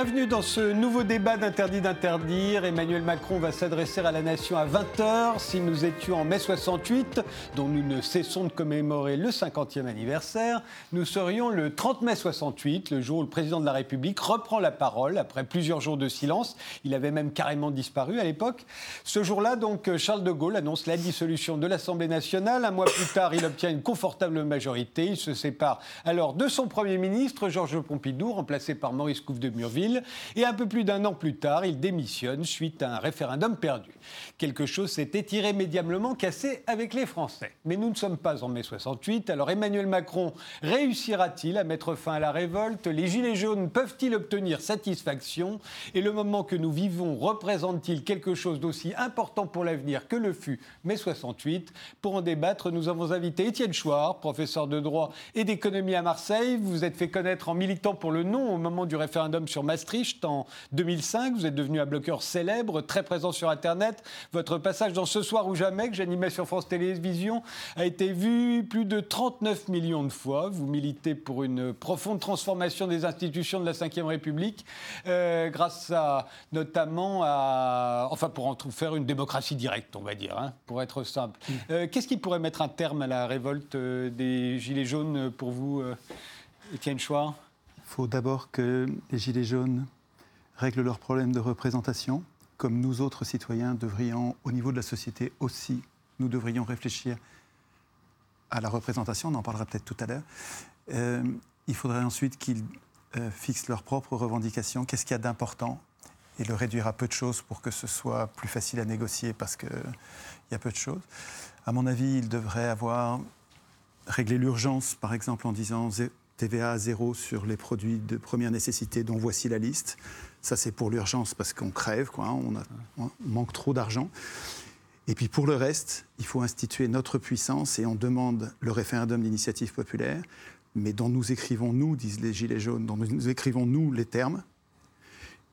Bienvenue dans ce nouveau débat d'interdit d'interdire. Emmanuel Macron va s'adresser à la nation à 20h. Si nous étions en mai 68, dont nous ne cessons de commémorer le 50e anniversaire, nous serions le 30 mai 68, le jour où le président de la République reprend la parole après plusieurs jours de silence. Il avait même carrément disparu à l'époque. Ce jour-là, donc, Charles de Gaulle annonce la dissolution de l'Assemblée nationale. Un mois plus tard, il obtient une confortable majorité. Il se sépare alors de son Premier ministre, Georges Pompidou, remplacé par Maurice Couve de Murville et un peu plus d'un an plus tard, il démissionne suite à un référendum perdu. Quelque chose s'était irrémédiablement cassé avec les Français. Mais nous ne sommes pas en mai 68, alors Emmanuel Macron réussira-t-il à mettre fin à la révolte? Les Gilets jaunes peuvent-ils obtenir satisfaction? Et le moment que nous vivons représente-t-il quelque chose d'aussi important pour l'avenir que le fut mai 68 Pour en débattre, nous avons invité Étienne Chouard, professeur de droit et d'économie à Marseille. Vous vous êtes fait connaître en militant pour le non au moment du référendum sur Maastricht en 2005. Vous êtes devenu un bloqueur célèbre, très présent sur Internet. Votre passage dans Ce soir ou jamais, que j'animais sur France Télévisions, a été vu plus de 39 millions de fois. Vous militez pour une profonde transformation des institutions de la Ve République, euh, grâce à, notamment à. Enfin, pour en faire une démocratie directe, on va dire, hein, pour être simple. Mm. Euh, qu'est-ce qui pourrait mettre un terme à la révolte euh, des Gilets jaunes pour vous, Étienne Chouard? Faut d'abord que les Gilets jaunes règlent leurs problèmes de représentation, comme nous autres citoyens devrions, au niveau de la société aussi, nous devrions réfléchir à la représentation, on en parlera peut-être tout à l'heure. Euh, il faudrait ensuite qu'ils euh, fixent leurs propres revendications, qu'est-ce qu'il y a d'important, et le réduire à peu de choses pour que ce soit plus facile à négocier parce qu'il y a peu de choses. À mon avis, ils devraient avoir réglé l'urgence, par exemple, en disant TVA à zéro sur les produits de première nécessité, dont voici la liste. Ça, c'est pour l'urgence parce qu'on crève, quoi, on, a, manque trop d'argent. Et puis pour le reste, il faut instituer notre puissance et on demande le référendum d'initiative populaire, mais dont nous écrivons, nous, disent les Gilets jaunes, dont nous écrivons, nous, les termes.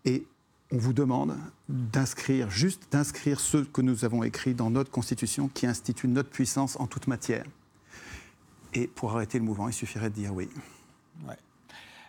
Et on vous demande d'inscrire, juste d'inscrire ce que nous avons écrit dans notre Constitution qui institue notre puissance en toute matière. Et pour arrêter le mouvement, il suffirait de dire oui.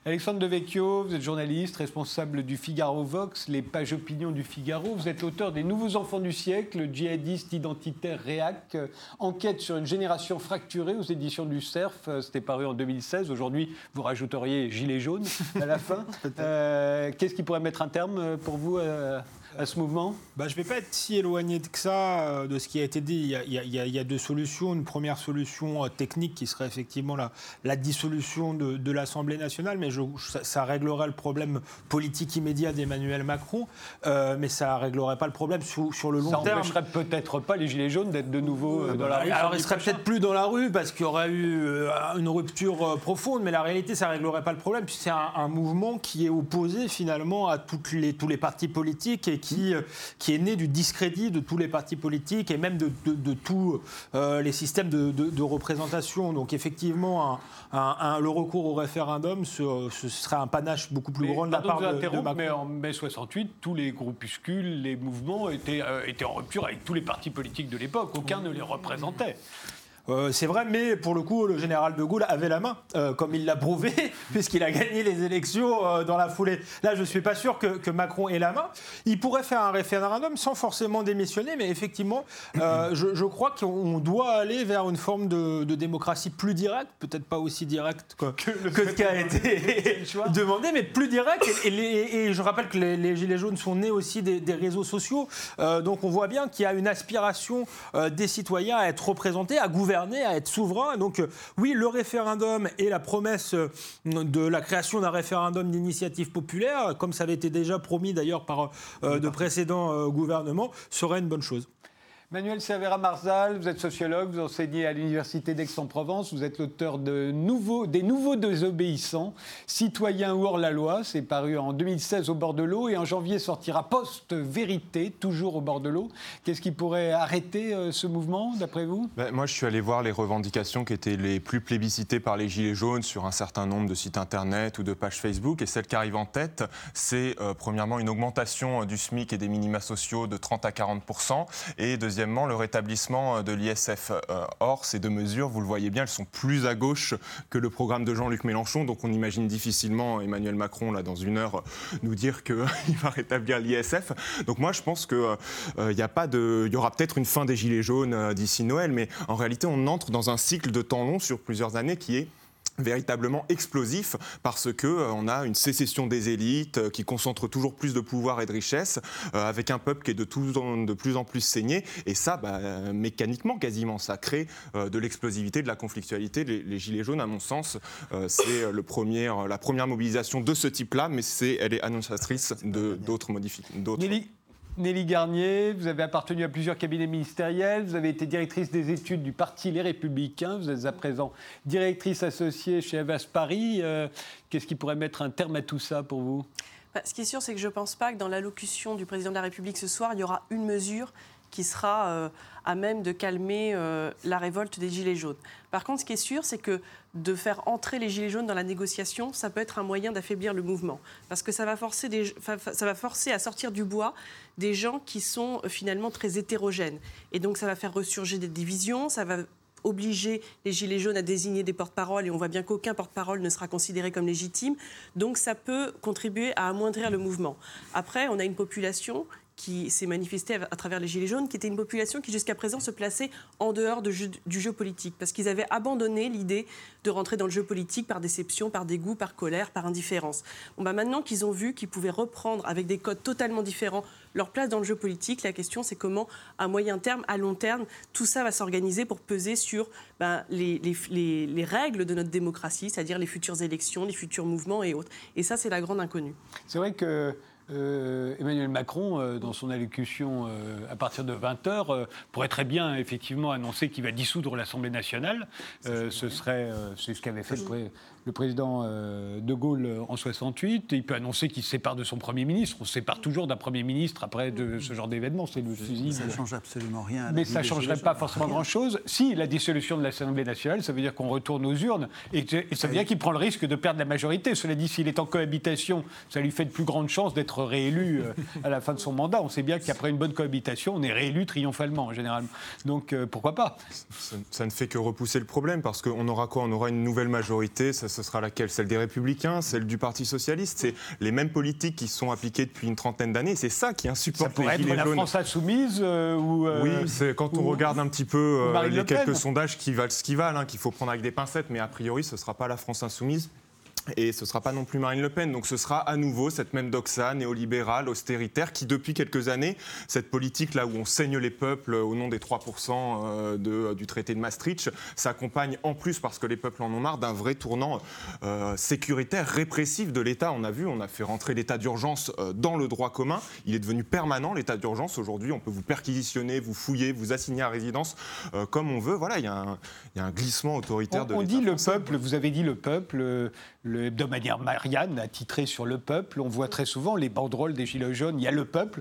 Alexandre Devecchio, vous êtes journaliste, responsable du Figaro Vox, les pages opinion du Figaro. Vous êtes auteur des Nouveaux Enfants du siècle, djihadiste identitaire réac, enquête sur une génération fracturée aux éditions du CERF. C'était paru en 2016. Aujourd'hui, vous rajouteriez Gilets jaunes à la fin. Euh, qu'est-ce qui pourrait mettre un terme pour vous euh, à ce mouvement? Bah, Je ne vais pas être si éloigné de ça euh, de ce qui a été dit. Il y a, deux solutions. Une première solution euh, technique qui serait effectivement la, la dissolution de, l'Assemblée nationale, mais je, ça, réglerait le problème politique immédiat d'Emmanuel Macron, euh, mais ça ne réglerait pas le problème sur, sur le long terme. Ça n'empêcherait peut-être pas les Gilets jaunes d'être de nouveau dans la rue. Alors ils ne seraient peut-être plus dans la rue parce qu'il y aurait eu une rupture profonde, mais la réalité, ça ne réglerait pas le problème, puisque c'est un, un, mouvement qui est opposé finalement à toutes les, tous les partis politiques et qui, euh, qui est né du discrédit de tous les partis politiques et même de, de, tous euh, les systèmes de, représentation. Donc effectivement, un, le recours au référendum, ce, serait un panache beaucoup plus grand de la part de, Macron. Mais en mai 68, tous les groupuscules, les mouvements étaient, euh, étaient en rupture avec tous les partis politiques de l'époque. Aucun ne les représentait. Euh, c'est vrai, mais pour le coup, le général de Gaulle avait la main, euh, comme il l'a prouvé, puisqu'il a gagné les élections euh, dans la foulée. Là, je ne suis pas sûr que, Macron ait la main. Il pourrait faire un référendum sans forcément démissionner, mais effectivement, je, crois qu'on doit aller vers une forme de, démocratie plus directe, peut-être pas aussi directe que, ce qui a été demandé, mais plus directe. Et, je rappelle que les, Gilets jaunes sont nés aussi des, des réseaux sociaux. donc on voit bien qu'il y a une aspiration des citoyens à être représentés, à gouverner à être souverain. donc, euh, oui, le référendum et la promesse euh, de la création d'un référendum d'initiative populaire, comme ça avait été déjà promis d'ailleurs par euh, de précédents gouvernements, serait une bonne chose. Manuel Cervera Marzal, vous êtes sociologue, vous enseignez à l'Université d'Aix-en-Provence, vous êtes l'auteur de nouveaux, des Nouveaux désobéissants, citoyens ou hors la loi, c'est paru en 2016 au bord de l'eau et en janvier sortira Post-Vérité, toujours au bord de l'eau. Qu'est-ce qui pourrait arrêter euh, ce mouvement, d'après vous? Ben, Moi, je suis allé voir les revendications qui étaient les plus plébiscitées par les Gilets jaunes sur un certain nombre de sites internet ou de pages Facebook. Et celle qui arrive en tête, c'est euh, premièrement une augmentation du SMIC et des minima sociaux de 30 à 40 et deuxièmement, le rétablissement de l'ISF. or, ces deux mesures, vous le voyez bien, elles sont plus à gauche que le programme de Jean-Luc Mélenchon, donc on imagine difficilement Emmanuel Macron, là, dans une heure, nous dire qu'il va rétablir l'ISF. Donc moi, je pense qu'il il y, a pas de, y aura peut-être une fin des Gilets jaunes d'ici Noël, mais en réalité, on entre dans un cycle de temps long sur plusieurs années qui est véritablement explosif parce que euh, on a une sécession des élites euh, qui concentre toujours plus de pouvoir et de richesse euh, avec un peuple qui est de, de, plus en plus saigné. Et ça bah, mécaniquement quasiment ça crée de l'explosivité de la conflictualité. Les, gilets jaunes à mon sens c'est le premier, la première mobilisation de ce type là mais c'est elle est annonciatrice d'autres modifications Nelly Garnier, vous avez appartenu à plusieurs cabinets ministériels, vous avez été directrice des études du Parti Les Républicains, vous êtes à présent directrice associée chez Avas Paris. Euh, qu'est-ce qui pourrait mettre un terme à tout ça pour vous? Bah, Ce qui est sûr, c'est que je ne pense pas que dans l'allocution du président de la République ce soir, il y aura une mesure qui sera euh, à même de calmer euh, la révolte des Gilets jaunes. Par contre, ce qui est sûr, c'est que de faire entrer les Gilets jaunes dans la négociation, ça peut être un moyen d'affaiblir le mouvement. Parce que ça va, forcer à sortir du bois des gens qui sont euh, finalement très hétérogènes. Et donc, ça va faire ressurgir des divisions, ça va obliger les Gilets jaunes à désigner des porte-paroles et on voit bien qu'aucun porte-parole ne sera considéré comme légitime. Donc ça peut contribuer à amoindrir le mouvement. Après, on a une population qui s'est manifestée à travers les Gilets jaunes, qui était une population qui jusqu'à présent se plaçait en dehors du jeu politique, parce qu'ils avaient abandonné l'idée de rentrer dans le jeu politique par déception, par dégoût, par colère, par indifférence. Bon, bah maintenant qu'ils ont vu qu'ils pouvaient reprendre avec des codes totalement différents leur place dans le jeu politique, la question c'est comment, à moyen terme, à long terme, tout ça va s'organiser pour peser sur bah, les, les, les règles de notre démocratie, c'est-à-dire les futures élections, les futurs mouvements et autres. Et ça, c'est la grande inconnue. C'est vrai que euh, Emmanuel Macron, euh, dans son allocution euh, à partir de 20h, pourrait très bien effectivement annoncer qu'il va dissoudre l'Assemblée nationale. ce serait, c'est ce qu'avait fait le, le président euh, de Gaulle en 68. Il peut annoncer qu'il se sépare de son Premier ministre. On se sépare toujours d'un Premier ministre après de ce genre d'événement. C'est le fusil. Ça ne change absolument rien. Mais ça ne changerait pas forcément grand-chose. Si, la dissolution de l'Assemblée nationale, ça veut dire qu'on retourne aux urnes. Et, ça veut dire qu'il prend le risque de perdre la majorité. Cela dit, s'il est en cohabitation, ça lui fait de plus grandes chances d'être réélu euh, à la fin de son mandat. On sait bien qu'après une bonne cohabitation, on est réélu triomphalement, généralement. Donc euh, pourquoi pas? Ça, ne fait que repousser le problème, parce qu'on aura quoi? On aura une nouvelle majorité. Ça, ce sera laquelle? Celle des Républicains, celle du Parti Socialiste? C'est les mêmes politiques qui sont appliquées depuis une trentaine d'années. C'est ça qui insupporte ça pourrait être la France insoumise euh, ou euh, Oui, c'est quand on regarde un petit peu euh, les quelques sondages qui valent ce qu'ils valent, hein, qu'il faut prendre avec des pincettes, mais a priori, ce ne sera pas la France insoumise. Et ce ne sera pas non plus Marine Le Pen. Donc ce sera à nouveau cette même doxa néolibérale, austéritaire, qui depuis quelques années, cette politique là où on saigne les peuples au nom des 3% euh, de, du traité de Maastricht, s'accompagne en plus, parce que les peuples en ont marre, d'un vrai tournant euh, sécuritaire, répressif de l'État. On a vu, on a fait rentrer l'état d'urgence euh, dans le droit commun. Il est devenu permanent, l'état d'urgence. Aujourd'hui, on peut vous perquisitionner, vous fouiller, vous assigner à résidence comme on veut. Voilà, il y, a un, glissement autoritaire on, de l'État. On dit le peuple, vous avez dit le peuple le hebdomadaire Marianne a titré sur le peuple. On voit très souvent les banderoles des Gilets jaunes. Il y a le peuple.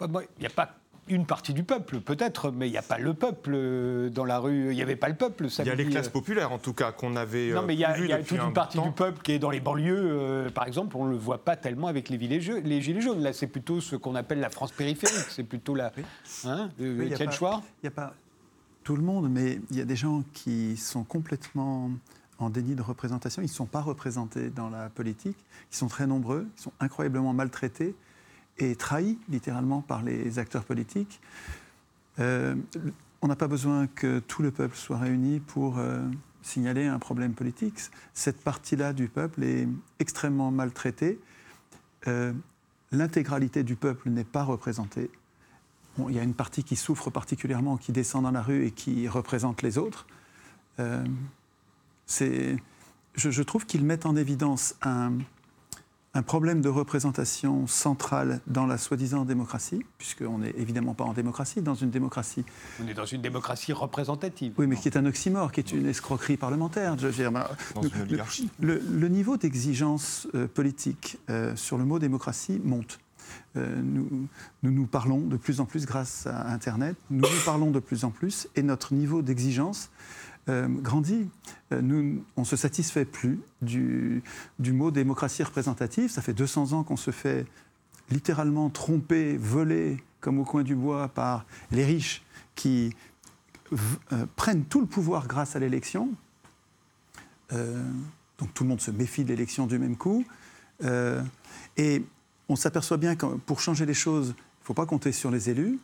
il n'y a pas une partie du peuple, peut-être, mais il n'y a pas le peuple euh, dans la rue. Il n'y avait pas le peuple. Il y a les classes populaires, en tout cas, qu'on avait. Non, mais il y a, y a toute une partie du peuple qui est dans les banlieues. Euh, par exemple, on ne le voit pas tellement avec les, les Gilets jaunes. Là, c'est plutôt ce qu'on appelle la France périphérique. C'est plutôt la. Hein, euh, Il n'y a pas tout le monde, mais il y a des gens qui sont complètement en déni de représentation. Ils ne sont pas représentés dans la politique. Ils sont très nombreux, ils sont incroyablement maltraités et trahis littéralement par les acteurs politiques. Euh, on n'a pas besoin que tout le peuple soit réuni pour euh, signaler un problème politique. Cette partie-là du peuple est extrêmement maltraitée. Euh, l'intégralité du peuple n'est pas représentée. il y a une partie qui souffre particulièrement, qui descend dans la rue et qui représente les autres je, trouve qu'ils mettent en évidence un, problème de représentation centrale dans la soi-disant démocratie, puisqu'on n'est évidemment pas en démocratie, dans une démocratie. On est dans une démocratie représentative. Oui, mais qui est un oxymore, qui est une escroquerie parlementaire. Je dans une oligarchie. Le, niveau d'exigence euh, politique euh, sur le mot démocratie monte. Euh, nous, nous, nous parlons de plus en plus grâce à Internet, nous nous parlons de plus en plus, et notre niveau d'exigence euh, grandit. Euh, on ne se satisfait plus du, mot démocratie représentative. Ça fait 200 ans qu'on se fait littéralement tromper, voler comme au coin du bois par les riches qui euh, prennent tout le pouvoir grâce à l'élection. Euh, donc tout le monde se méfie de l'élection du même coup. Et on s'aperçoit bien que pour changer les choses, il ne faut pas compter sur les élus.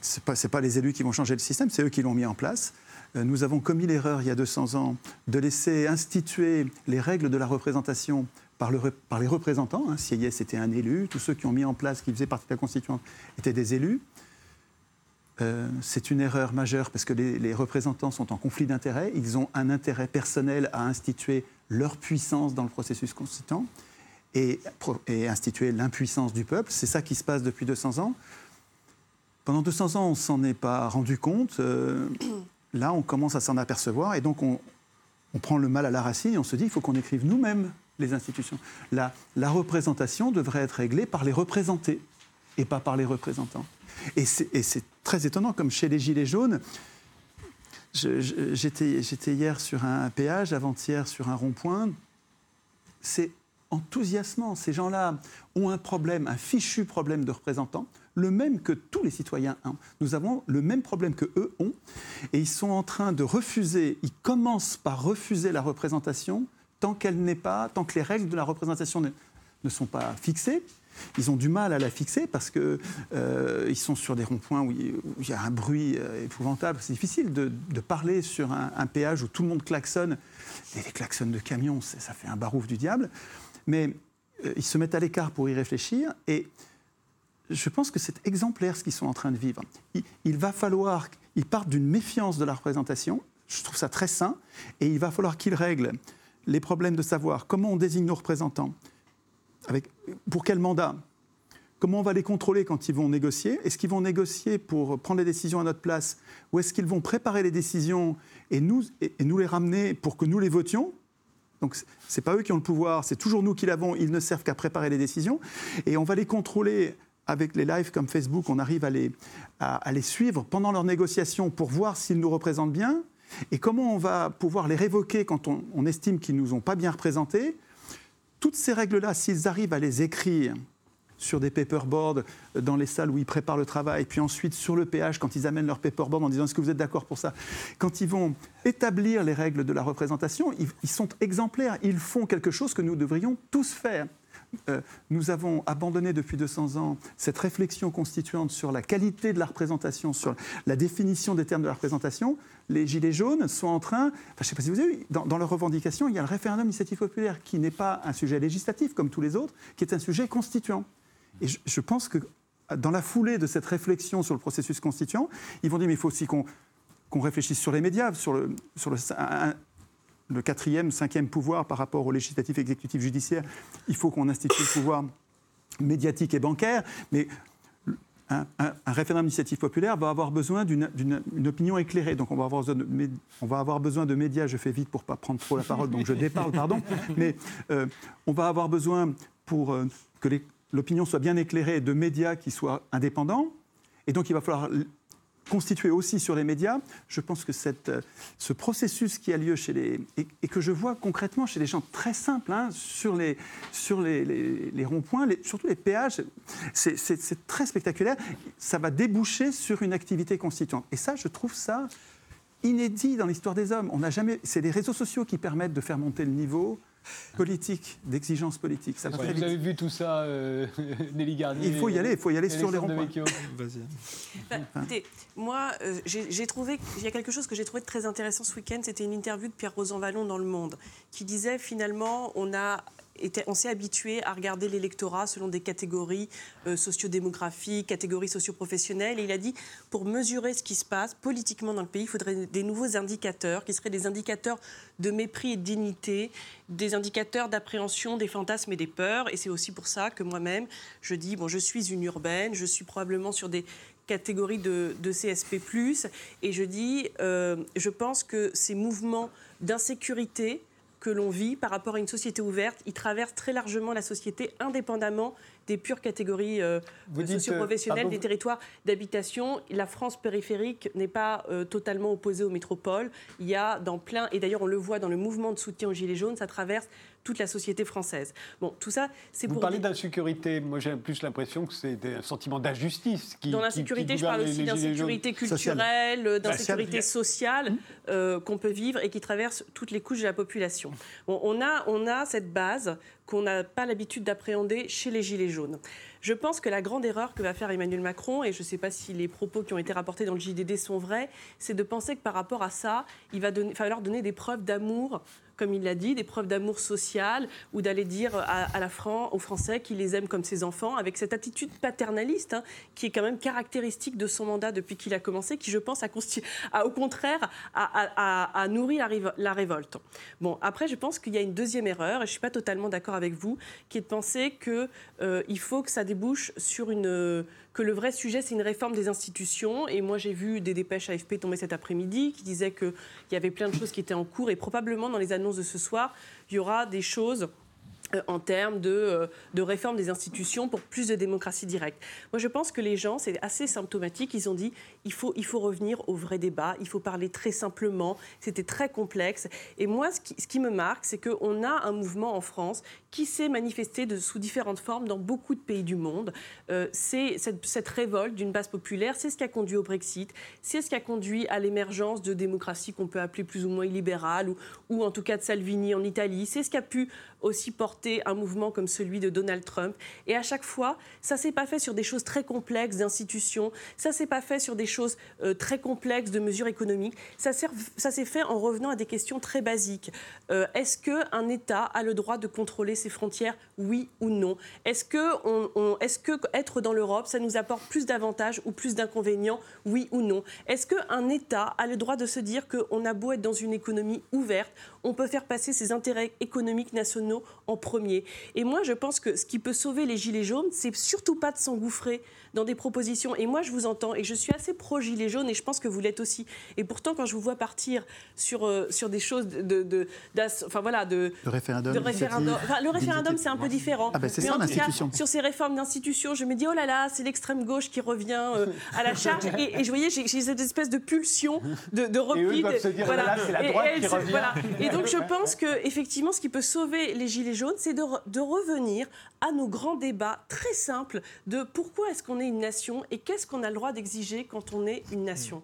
Ce n'est pas, pas, les élus qui vont changer le système, c'est eux qui l'ont mis en place. Nous avons commis l'erreur il y a 200 ans de laisser instituer les règles de la représentation par, le, par les représentants. Hein. Sieyès était un élu, tous ceux qui ont mis en place, qui faisaient partie de la Constituante, étaient des élus. Euh, c'est une erreur majeure parce que les, représentants sont en conflit d'intérêts. Ils ont un intérêt personnel à instituer leur puissance dans le processus constituant et, et instituer l'impuissance du peuple. C'est ça qui se passe depuis 200 ans. Pendant 200 ans, on s'en est pas rendu compte. Euh, là, on commence à s'en apercevoir et donc on, on, prend le mal à la racine et on se dit il faut qu'on écrive nous-mêmes les institutions. La, la représentation devrait être réglée par les représentés et pas par les représentants. Et c'est très étonnant, comme chez les Gilets jaunes. J'étais hier sur un péage, avant-hier sur un rond-point. C'est enthousiasmant. Ces gens-là ont un problème, un fichu problème de représentants, le même que tous les citoyens ont. Nous avons le même problème que eux ont. Et ils sont en train de refuser, ils commencent par refuser la représentation tant qu'elle n'est pas, tant que les règles de la représentation ne, ne sont pas fixées. Ils ont du mal à la fixer parce qu'ils euh, sont sur des ronds-points où, il y a un bruit euh, épouvantable. C'est difficile de, parler sur un, péage où tout le monde klaxonne. Et les klaxons de camions, ça fait un barouf du diable. Mais euh, ils se mettent à l'écart pour y réfléchir. Et je pense que c'est exemplaire ce qu'ils sont en train de vivre. Il, va falloir qu'ils partent d'une méfiance de la représentation. Je trouve ça très sain. Et il va falloir qu'ils règlent les problèmes de savoir comment on désigne nos représentants pour quel mandat Comment on va les contrôler quand ils vont négocier Est-ce qu'ils vont négocier pour prendre les décisions à notre place Ou est-ce qu'ils vont préparer les décisions et nous, et, nous les ramener pour que nous les votions donc, ce n'est pas eux qui ont le pouvoir, c'est toujours nous qui l'avons, ils ne servent qu'à préparer les décisions. Et on va les contrôler avec les lives comme Facebook, on arrive à les, suivre pendant leurs négociations pour voir s'ils nous représentent bien. Et comment on va pouvoir les révoquer quand on, on estime qu'ils ne nous ont pas bien représentés? Toutes ces règles-là, s'ils arrivent à les écrire sur des paperboards dans les salles où ils préparent le travail, puis ensuite sur le péage quand ils amènent leur paperboard en disant est-ce que vous êtes d'accord pour ça? Quand ils vont établir les règles de la représentation, ils, sont exemplaires, ils font quelque chose que nous devrions tous faire. Euh, nous avons abandonné depuis 200 ans cette réflexion constituante sur la qualité de la représentation, sur la définition des termes de la représentation. Les Gilets jaunes sont en train, je ne sais pas si vous avez vu, dans, dans leurs revendications, il y a le référendum d'initiative populaire qui n'est pas un sujet législatif comme tous les autres, qui est un sujet constituant. Et je, pense que dans la foulée de cette réflexion sur le processus constituant, ils vont dire mais il faut aussi qu'on réfléchisse sur les médias, sur le, sur le, le quatrième, cinquième pouvoir par rapport au législatif, exécutif, judiciaire. Il faut qu'on institue le pouvoir médiatique et bancaire, mais un, référendum d'initiative populaire va avoir besoin d'une opinion éclairée. Donc on va, avoir besoin de, médias, je fais vite pour ne pas prendre trop la parole, donc je déparle, pardon, mais euh, on va avoir besoin pour euh, que l'opinion soit bien éclairée de médias qui soient indépendants. Et donc il va falloir constitué aussi sur les médias, je pense que cette, euh, ce processus qui a lieu chez les. Et, que je vois concrètement chez les gens très simples, hein, sur les, sur les, les, ronds-points, surtout les péages, c'est très spectaculaire. Ça va déboucher sur une activité constituante. Et ça, je trouve ça inédit dans l'histoire des hommes. On n'a jamais. C'est les réseaux sociaux qui permettent de faire monter le niveau politique, d'exigence politique. Ça vous avez vu tout ça, euh, Nelly Garnier Il faut y aller, il faut y aller sur les ronds-points. Bah, écoutez, moi, euh, j'ai trouvé, il y a quelque chose que j'ai trouvé très intéressant ce week-end, c'était une interview de Pierre Rosan Vallon dans Le Monde, qui disait finalement, on a on s'est habitué à regarder l'électorat selon des catégories euh, sociodémographiques, catégories socioprofessionnelles. Et il a dit, pour mesurer ce qui se passe politiquement dans le pays, il faudrait des nouveaux indicateurs, qui seraient des indicateurs de mépris et de dignité, des indicateurs d'appréhension des fantasmes et des peurs. Et c'est aussi pour ça que moi-même, je dis, bon, je suis une urbaine, je suis probablement sur des catégories de, CSP+, et je dis, euh, je pense que ces mouvements d'insécurité, que l'on vit par rapport à une société ouverte, il traverse très largement la société indépendamment des pures catégories euh, socioprofessionnelles, euh, pardon, des territoires d'habitation. La France périphérique n'est pas euh, totalement opposée aux métropoles. Il y a dans plein, et d'ailleurs on le voit dans le mouvement de soutien aux Gilets jaunes, ça traverse toute la société française. Bon, tout ça, c'est Vous parlez d'insécurité. Moi, j'ai plus l'impression que c'est un sentiment d'injustice qui. Dans l'insécurité, qui je parle aussi d'insécurité culturelle, euh, d'insécurité Sociale. sociale euh, qu'on peut vivre et qui traverse toutes les couches de la population. Bon, on, a, on a cette base qu'on n'a pas l'habitude d'appréhender chez les Gilets jaunes. Je pense que la grande erreur que va faire Emmanuel Macron, et je ne sais pas si les propos qui ont été rapportés dans le JDD sont vrais, c'est de penser que par rapport à ça, il va falloir donner des preuves d'amour comme il l'a dit, des preuves d'amour social, ou d'aller dire à, la Fran- aux Français qu'il les aime comme ses enfants, avec cette attitude paternaliste hein, qui est quand même caractéristique de son mandat depuis qu'il a commencé, qui, je pense, a, a, au contraire, a, nourri la, révolte. Bon, après, je pense qu'il y a une deuxième erreur, et je suis pas totalement d'accord avec vous, qui est de penser qu'il faut que ça débouche sur une que le vrai sujet, c'est une réforme des institutions. Et moi, j'ai vu des dépêches AFP tomber cet après-midi qui disaient qu'il y avait plein de choses qui étaient en cours. Et probablement, dans les annonces de ce soir, il y aura des choses euh, en termes de, euh, de réforme des institutions pour plus de démocratie directe. Moi, je pense que les gens, c'est assez symptomatique, ils ont dit il faut, il faut revenir au vrai débat, il faut parler très simplement, c'était très complexe. Et moi, ce qui, ce qui me marque, c'est qu'on a un mouvement en France qui s'est manifesté de, sous différentes formes dans beaucoup de pays du monde. Euh, c'est cette, révolte d'une base populaire, c'est ce qui a conduit au Brexit, c'est ce qui a conduit à l'émergence de démocraties qu'on peut appeler plus ou moins illibérales, ou, en tout cas de Salvini en Italie, c'est ce qui a pu aussi porter un mouvement comme celui de Donald Trump. Et à chaque fois, ça s'est pas fait sur des choses très complexes d'institutions, ça s'est pas fait sur des choses euh, très complexes de mesures économiques, ça s'est fait en revenant à des questions très basiques. Euh, Est-ce qu'un État a le droit de contrôler ses frontières, oui ou non Est-ce que, on, on- est que être dans l'Europe, ça nous apporte plus d'avantages ou plus d'inconvénients, oui ou non? Est-ce qu'un État a le droit de se dire qu'on a beau être dans une économie ouverte, on peut faire passer ses intérêts économiques nationaux en premier? Et moi, je pense que ce qui peut sauver les Gilets jaunes, c'est surtout pas de s'engouffrer dans des propositions. Et moi, je vous entends, et je suis assez pro-Gilets jaunes, et je pense que vous l'êtes aussi. Et pourtant, quand je vous vois partir sur, euh, sur des choses de... de, enfin, voilà, de, référendum. de référendum. Enfin, le référendum, c'est un peu différent. Ah ben, c'est ça, l'institution. sur ces réformes d'institutions, je me dis, oh là là, c'est l'extrême gauche qui revient euh, à la charge. Et, et je voyais, j'ai cette espèce de pulsion de, de repli. eux, ils de- peuvent se dire, là là, c'est la droite elle qui se- revient. voilà. Et donc, je pense que effectivement, ce qui peut sauver les Gilets jaunes, c'est de, re- de revenir à nos grands débats très simples de pourquoi est-ce qu'on est une nation et qu'est-ce qu'on a le droit d'exiger quand on est une nation.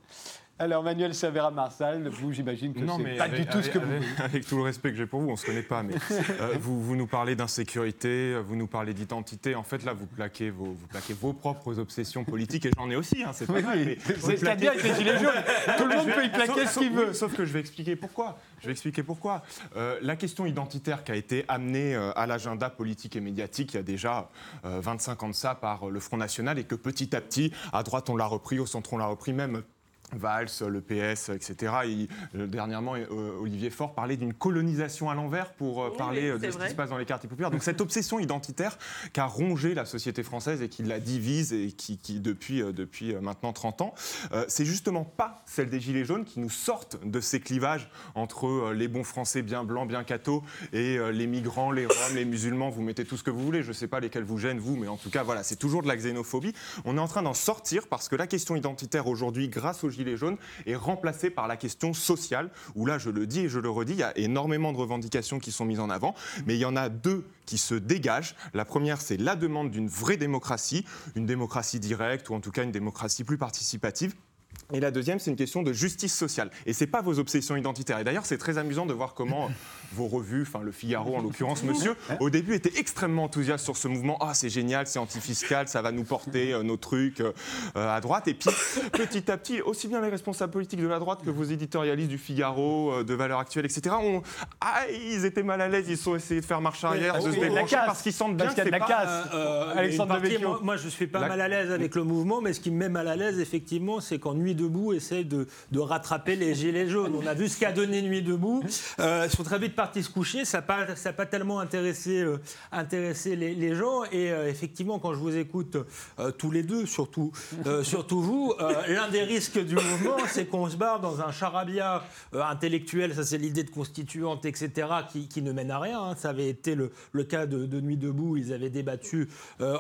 Alors, Manuel Savera-Marsal, vous, j'imagine que c'est pas avec, du tout ce que vous. avec- avec tout le respect que j'ai pour vous, on se connaît pas, mais euh, vous, vous nous parlez d'insécurité, vous nous parlez d'identité. En fait, là, vous plaquez vos, vous plaquez vos propres obsessions politiques, et j'en ai aussi, hein, c'est pas Oui, mal. oui. C'est plaquez- bien avec les Gilets jaunes. Tout le monde peut y plaquer Sauf- ce qu'il veut. Sauf que je vais expliquer pourquoi. Je vais expliquer pourquoi. Euh, la question identitaire qui a été amenée euh, à l'agenda politique et médiatique il y a déjà euh, 25 ans de ça par le Front National et que petit à petit, à droite on l'a repris, au centre on l'a repris, même Valls, le PS, etc. Et, euh, dernièrement, euh, Olivier Faure parlait d'une colonisation à l'envers pour euh, Oui, parler de ce qui se passe dans les quartiers populaires. Donc cette obsession identitaire qui a rongé la société française et qui la divise et qui, qui, depuis, depuis maintenant 30 ans, c'est justement pas celle des Gilets jaunes qui nous sortent de ces clivages entre les bons Français bien blancs, bien cathos et les migrants, les Roms, les musulmans. Vous mettez tout ce que vous voulez. Je ne sais pas lesquels vous gênent, vous, mais en tout cas, voilà, c'est toujours de la xénophobie. On est en train d'en sortir parce que la question identitaire aujourd'hui, grâce aux Gilets jaunes, est remplacée par la question sociale, où là, je le dis et je le redis, il y a énormément de revendications qui sont mises en avant, mais il y en a deux qui se dégagent. La première, c'est la demande d'une vraie démocratie, une démocratie directe, ou en tout cas une démocratie plus participative. Et la deuxième, c'est une question de justice sociale. Et c'est pas vos obsessions identitaires. Et d'ailleurs, c'est très amusant de voir comment vos revues, enfin le Figaro en l'occurrence, monsieur, au début était extrêmement enthousiaste sur ce mouvement. Ah, c'est génial, c'est antifiscal, ça va nous porter euh, nos trucs euh, euh, à droite. Et puis, petit à petit, aussi bien les responsables politiques de la droite que vos éditorialistes du Figaro, euh, de Valeurs Actuelles, etc., ont, ah, ils étaient mal à l'aise, ils ont essayé de faire marche arrière, Oui, de se débrancher parce qu'ils sentent bien Parce que qu'il y a c'est de la pas... casse. Euh, Alexandre partie, moi, moi, je suis pas La- mal à l'aise avec le mouvement, mais ce qui me met mal à l'aise, effectivement, c'est qu'en Nuit debout essaie de, de rattraper les gilets jaunes. On a vu ce qu'a donné Nuit debout. Euh, ils sont très vite partis se coucher. Ça n'a pas, ça pas tellement intéressé, euh, intéressé les, les gens. Et euh, effectivement, quand je vous écoute euh, tous les deux, surtout, surtout vous, l'un des risques du mouvement, c'est qu'on se barre dans un charabia intellectuel. Ça, c'est l'idée de constituante, etc., qui, qui ne mène à rien. hein. Ça avait été le, le cas de, de Nuit debout. Ils avaient débattu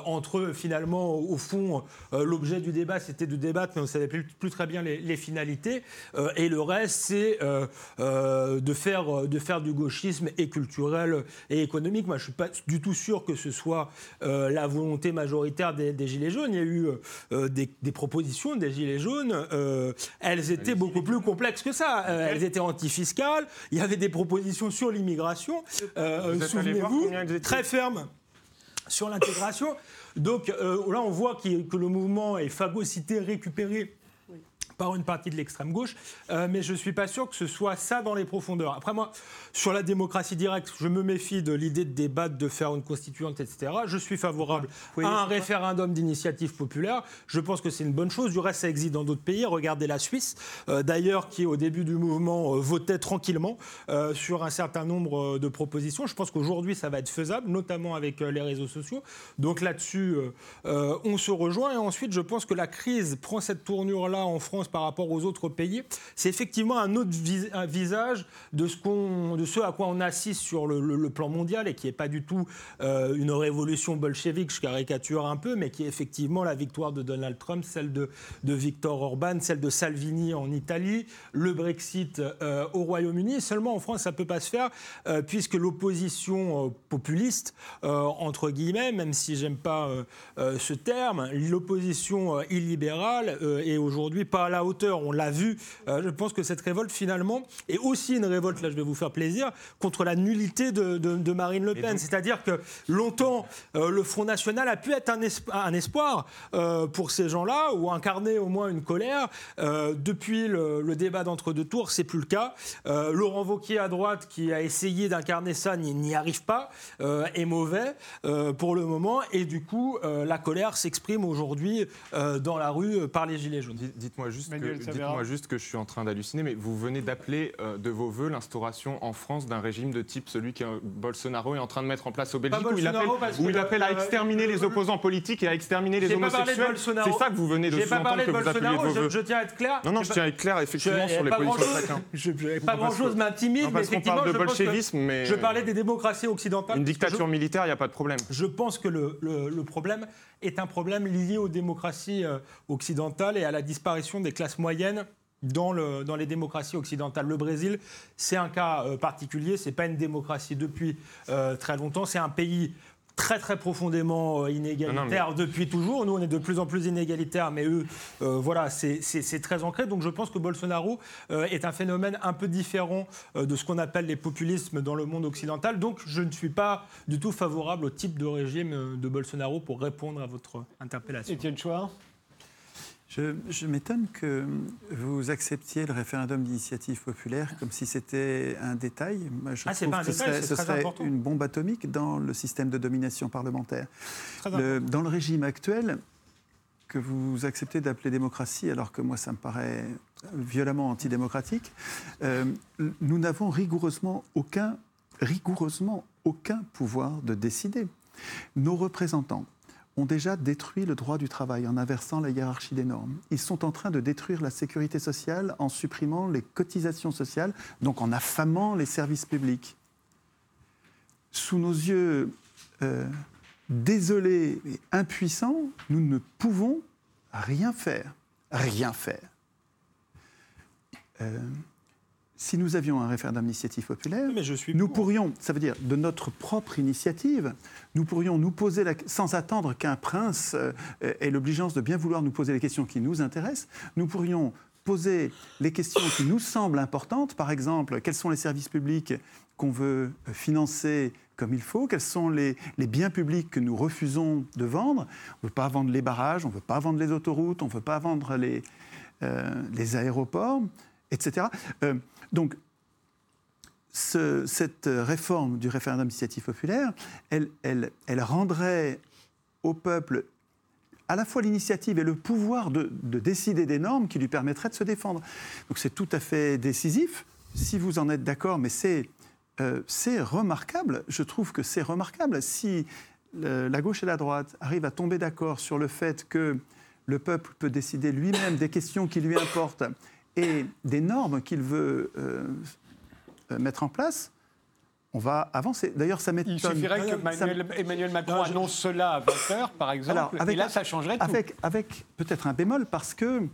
entre eux. Finalement, au fond, l'objet du débat, c'était de débattre, mais on ne savait plus, plus très bien les, les finalités. Et le reste, c'est de, faire, de faire du gauchisme et culturel et économique. Moi, je ne suis pas du tout sûr que ce soit euh, la volonté majoritaire des, des Gilets jaunes. Il y a eu euh, des, des propositions des Gilets jaunes. euh, elles étaient beaucoup plus complexes que ça. Euh, elles étaient antifiscales. Il y avait des propositions sur l'immigration. Euh, Souvenez-vous, très fermes sur l'intégration. Donc euh, là, on voit que le mouvement est phagocyté, récupéré par une partie de l'extrême gauche, euh, mais je ne suis pas sûr que ce soit ça dans les profondeurs. Après moi, sur la démocratie directe, je me méfie de l'idée de débattre, de faire une constituante, etc. Je suis favorable à un référendum d'initiative populaire. Je pense que c'est une bonne chose. Du reste, ça existe dans d'autres pays. Regardez la Suisse, euh, d'ailleurs, qui au début du mouvement euh, votait tranquillement sur un certain nombre de propositions. Je pense qu'aujourd'hui, ça va être faisable, notamment avec les réseaux sociaux. Donc là-dessus, on se rejoint. Et ensuite, je pense que la crise prend cette tournure-là en France par rapport aux autres pays. C'est effectivement un autre visage de ce, de ce à quoi on assiste sur le, plan mondial et qui n'est pas du tout euh, une révolution bolchevique, je caricature un peu, mais qui est effectivement la victoire de Donald Trump, celle de, de Viktor Orban, celle de Salvini en Italie, le Brexit euh, au Royaume-Uni. Seulement en France, ça ne peut pas se faire euh, puisque l'opposition populiste, entre guillemets, même si j'aime pas ce terme, l'opposition illibérale est aujourd'hui pas à la hauteur. On l'a vu. Euh, je pense que cette révolte finalement est aussi une révolte, là je vais vous faire plaisir, contre la nullité de, de- de Marine Le Pen. C'est-à-dire que longtemps, euh, le Front National a pu être un, esp- un espoir euh, pour ces gens-là, ou incarner au moins une colère. Euh, depuis le, le débat d'entre-deux tours, c'est plus le cas. Euh, Laurent Wauquiez à droite, qui a essayé d'incarner ça, n'y arrive pas, euh, est mauvais euh, pour le moment, et du coup, euh, la colère s'exprime aujourd'hui euh, dans la rue euh, par les Gilets jaunes. Dites- Dites-moi juste, que- Manuel Savera. dites-moi juste que je suis en train d'halluciner, mais vous venez d'appeler euh, de vos voeux l'instauration en France d'un régime de type celui que Bolsonaro est en train de mettre en place au Belgique, où il appelle, parce où que il appelle à le- exterminer les opposants politiques et à exterminer les homosexuels. Bolsonaro. C'est ça que vous venez de sous-entendre parlé que de vous appelez de Bolsonaro, vos je, voeux. je tiens à être clair. Non, non, je tiens à être clair effectivement sur les positions de chacun. je- Pas grand-chose que- m'intimide, mais effectivement, parle de que bolchevisme, mais je parlais des démocraties occidentales. une que dictature militaire, il n'y a pas de problème. Je pense que le, le- le problème est un problème lié aux démocraties euh, occidentales et à la disparition des classes moyennes dans, le- dans les démocraties occidentales. Le Brésil, c'est un cas euh, particulier, c'est pas une démocratie depuis euh, très longtemps, c'est un pays très très profondément euh, inégalitaire Non, depuis toujours. Nous, on est de plus en plus inégalitaires, mais eux, euh, voilà, c'est- très ancré. Donc je pense que Bolsonaro euh, est un phénomène un peu différent euh, de ce qu'on appelle les populismes dans le monde occidental. Donc je ne suis pas du tout favorable au type de régime de Bolsonaro pour répondre à votre interpellation. Étienne Chouard Je, je m'étonne que vous acceptiez le référendum d'initiative populaire comme si c'était un détail. Moi, je Ah, trouve pas un que ce détail, serait, ce serait une bombe atomique dans le système de domination parlementaire. Le- dans le régime actuel, que vous acceptez d'appeler démocratie, alors que moi ça me paraît violemment antidémocratique, euh, nous n'avons rigoureusement aucun, rigoureusement aucun pouvoir de décider. Nos représentants ont déjà détruit le droit du travail en inversant la hiérarchie des normes. Ils sont en train de détruire la sécurité sociale en supprimant les cotisations sociales, donc en affamant les services publics. Sous nos yeux euh, désolés et impuissants, nous ne pouvons rien faire. Rien faire. Euh, si nous avions un référendum d'initiative populaire, Mais je suis nous pour. pourrions, ça veut dire de notre propre initiative, nous pourrions nous poser, la, sans attendre qu'un prince euh, ait l'obligeance de bien vouloir nous poser les questions qui nous intéressent, nous pourrions poser les questions qui nous semblent importantes, par exemple, quels sont les services publics qu'on veut euh, financer comme il faut, quels sont les, les biens publics que nous refusons de vendre? On ne veut pas vendre les barrages, on ne veut pas vendre les autoroutes, on ne veut pas vendre les, euh, les aéroports, etc. Euh, donc, ce- cette réforme du référendum d'initiative populaire, elle, rendrait au peuple à la fois l'initiative et le pouvoir de, de décider des normes qui lui permettraient de se défendre. Donc c'est tout à fait décisif, si vous en êtes d'accord, mais c'est euh, remarquable. Je trouve que c'est remarquable. Si la gauche et la droite arrivent à tomber d'accord sur le fait que le peuple peut décider lui-même des questions qui lui importent et des normes qu'il veut euh, euh, mettre en place, on va avancer. D'ailleurs, ça m'étonne. Il suffirait que Emmanuel, Macron Non, je- annonce cela à 20h, par exemple, Alors, avec et là, ça changerait tout. avec, avec peut-être un bémol parce que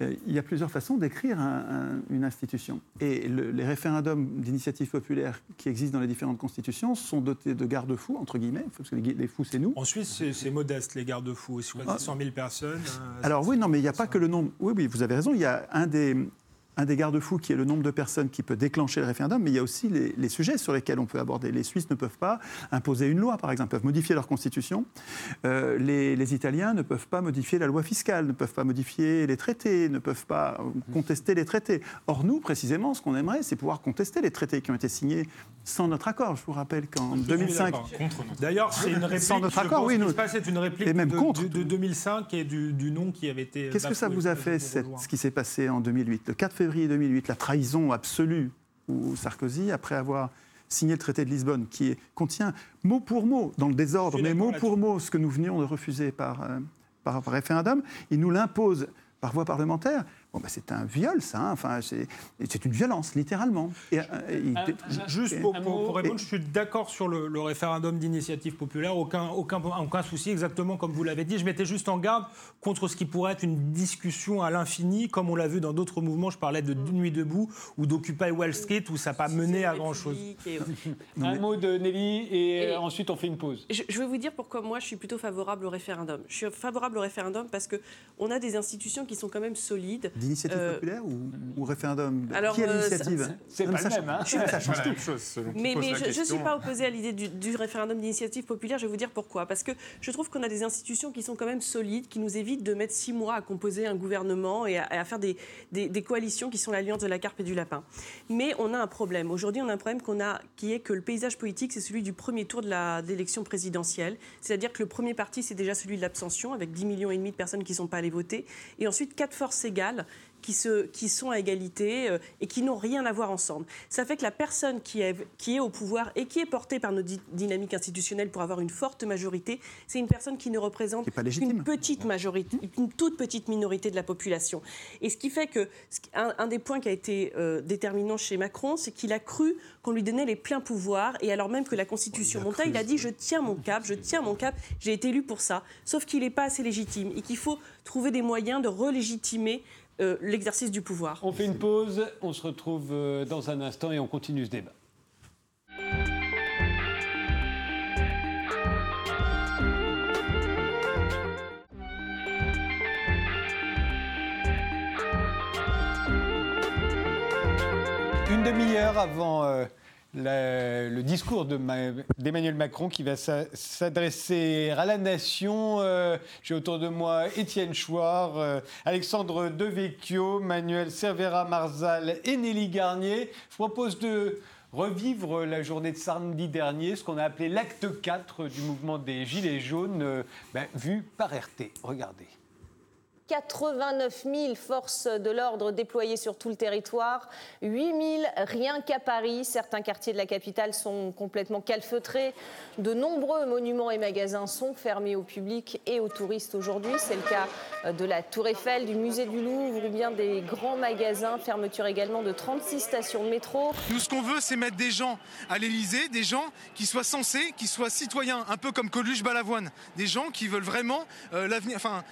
il y a plusieurs façons d'écrire un- un- une institution. Et le- les référendums d'initiative populaire qui existent dans les différentes constitutions sont dotés de garde-fous, entre guillemets, parce que les, les fous, c'est nous. En Suisse, c'est- modeste, les garde-fous. Crois que c'est 100 000 personnes. euh, Alors oui, non, mais il n'y a pas que le nombre. Oui, oui, vous avez raison. Il y a un des, un des garde-fous qui est le nombre de personnes qui peut déclencher le référendum, mais il y a aussi les, les sujets sur lesquels on peut aborder. Les Suisses ne peuvent pas imposer une loi, par exemple, peuvent modifier leur constitution. Euh, les, les Italiens ne peuvent pas modifier la loi fiscale, ne peuvent pas modifier les traités, ne peuvent pas contester les traités. Or, nous, précisément, ce qu'on aimerait, c'est pouvoir contester les traités qui ont été signés sans notre accord. Je vous rappelle qu'en Je suis 2005, d'accord. Contre notre D'ailleurs, c'est une réplique. Sans notre accord, oui, nous- C'est une réplique et même de, contre. de- de 2005 et du, du nom qui avait été. Qu'est-ce que ça vous a fait, cette- ce qui s'est passé en 2008 Le 4 février 2008, la trahison absolue où Sarkozy, après avoir signé le traité de Lisbonne, qui est- contient mot pour mot, dans le désordre, mais mot pour mot, ce que nous venions de refuser par, euh, par référendum, il nous l'impose par voie parlementaire. Bon, ben, c'est un viol, ça. hein. Enfin, c'est une violence, littéralement. Et, euh, Juste pour, répondre, je suis d'accord sur le, le référendum d'initiative populaire, aucun, aucun, aucun souci, exactement comme vous l'avez dit. Je mettais juste en garde contre ce qui pourrait être une discussion à l'infini, comme on l'a vu dans d'autres mouvements. Je parlais de Nuit debout ou d'Occupy Wall Street, où ça n'a pas mené à grand-chose. Et- Un mot de Nelly, et, Et- euh, ensuite on fait une pause. Je, je vais vous dire pourquoi moi je suis plutôt favorable au référendum. Je suis favorable au référendum parce que on a des institutions qui sont quand même solides. D'initiative Euh, populaire ou, ou référendum alors, Qui est euh, l'initiative C'est pas ça le même, hein Ça change tout. chose, selon Mais, mais la je ne suis pas opposée à l'idée du, du référendum d'initiative populaire. Je vais vous dire pourquoi. Parce que je trouve qu'on a des institutions qui sont quand même solides, qui nous évitent de mettre six mois à composer un gouvernement et à, faire des, des- des coalitions qui sont l'alliance de la carpe et du lapin. Mais on a un problème. Aujourd'hui, on a un problème qu'on a, qui est que le paysage politique, c'est celui du premier tour de l'élection présidentielle. C'est-à-dire que le premier parti, c'est déjà celui de l'abstention, avec 10 millions et demi de personnes qui ne sont pas allées voter. Et ensuite, quatre forces égales qui, se, qui sont à égalité euh, et qui n'ont rien à voir ensemble. Ça fait que la personne qui est, qui est au pouvoir et qui est portée par notre di- dynamique institutionnelle pour avoir une forte majorité, c'est une personne qui ne représente qu'une petite majorité, une toute petite minorité de la population. Et ce qui fait que un, un des points qui a été euh, déterminant chez Macron, c'est qu'il a cru qu'on lui donnait les pleins pouvoirs et alors même que la Constitution montait, il a dit je tiens mon cap, je tiens mon cap, j'ai été élu pour ça. Sauf qu'il n'est pas assez légitime et qu'il faut trouver des moyens de relégitimer euh, l'exercice du pouvoir. On fait une pause, on se retrouve euh, dans un instant et on continue ce débat. Une demi-heure avant euh, le discours de Ma- d'Emmanuel Macron qui va s'a- s'adresser à la nation. euh, J'ai autour de moi Étienne Chouard, euh, Alexandre Devecchio, Manuel Cervera Marzal et Nelly Garnier. Je propose de revivre la journée de samedi dernier, ce qu'on a appelé l'acte 4 du mouvement des Gilets jaunes, euh, ben, vu par RT. Regardez. 89 000 forces de l'ordre déployées sur tout le territoire, 8 000 rien qu'à Paris. Certains quartiers de la capitale sont complètement calfeutrés. De nombreux monuments et magasins sont fermés au public et aux touristes aujourd'hui. C'est le cas de la Tour Eiffel, du musée du Louvre ou bien des grands magasins. Fermeture également de 36 stations de métro. Nous, ce qu'on veut, c'est mettre des gens à l'Elysée, des gens qui soient censés, qui soient citoyens, un peu comme Coluche Balavoine, des gens qui veulent vraiment euh,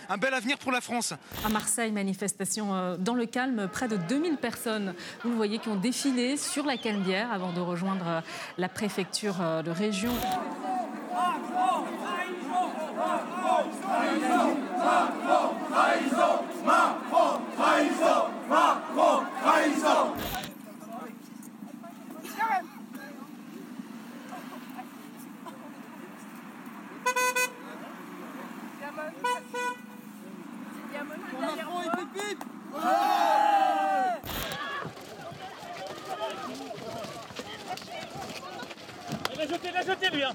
un bel avenir pour la France. À Marseille, manifestation euh, dans le calme, près de 2000 personnes, vous le voyez, qui ont défilé sur la Canebière avant de rejoindre euh, la préfecture euh, de région. Il a jeté, il a jeté lui hein.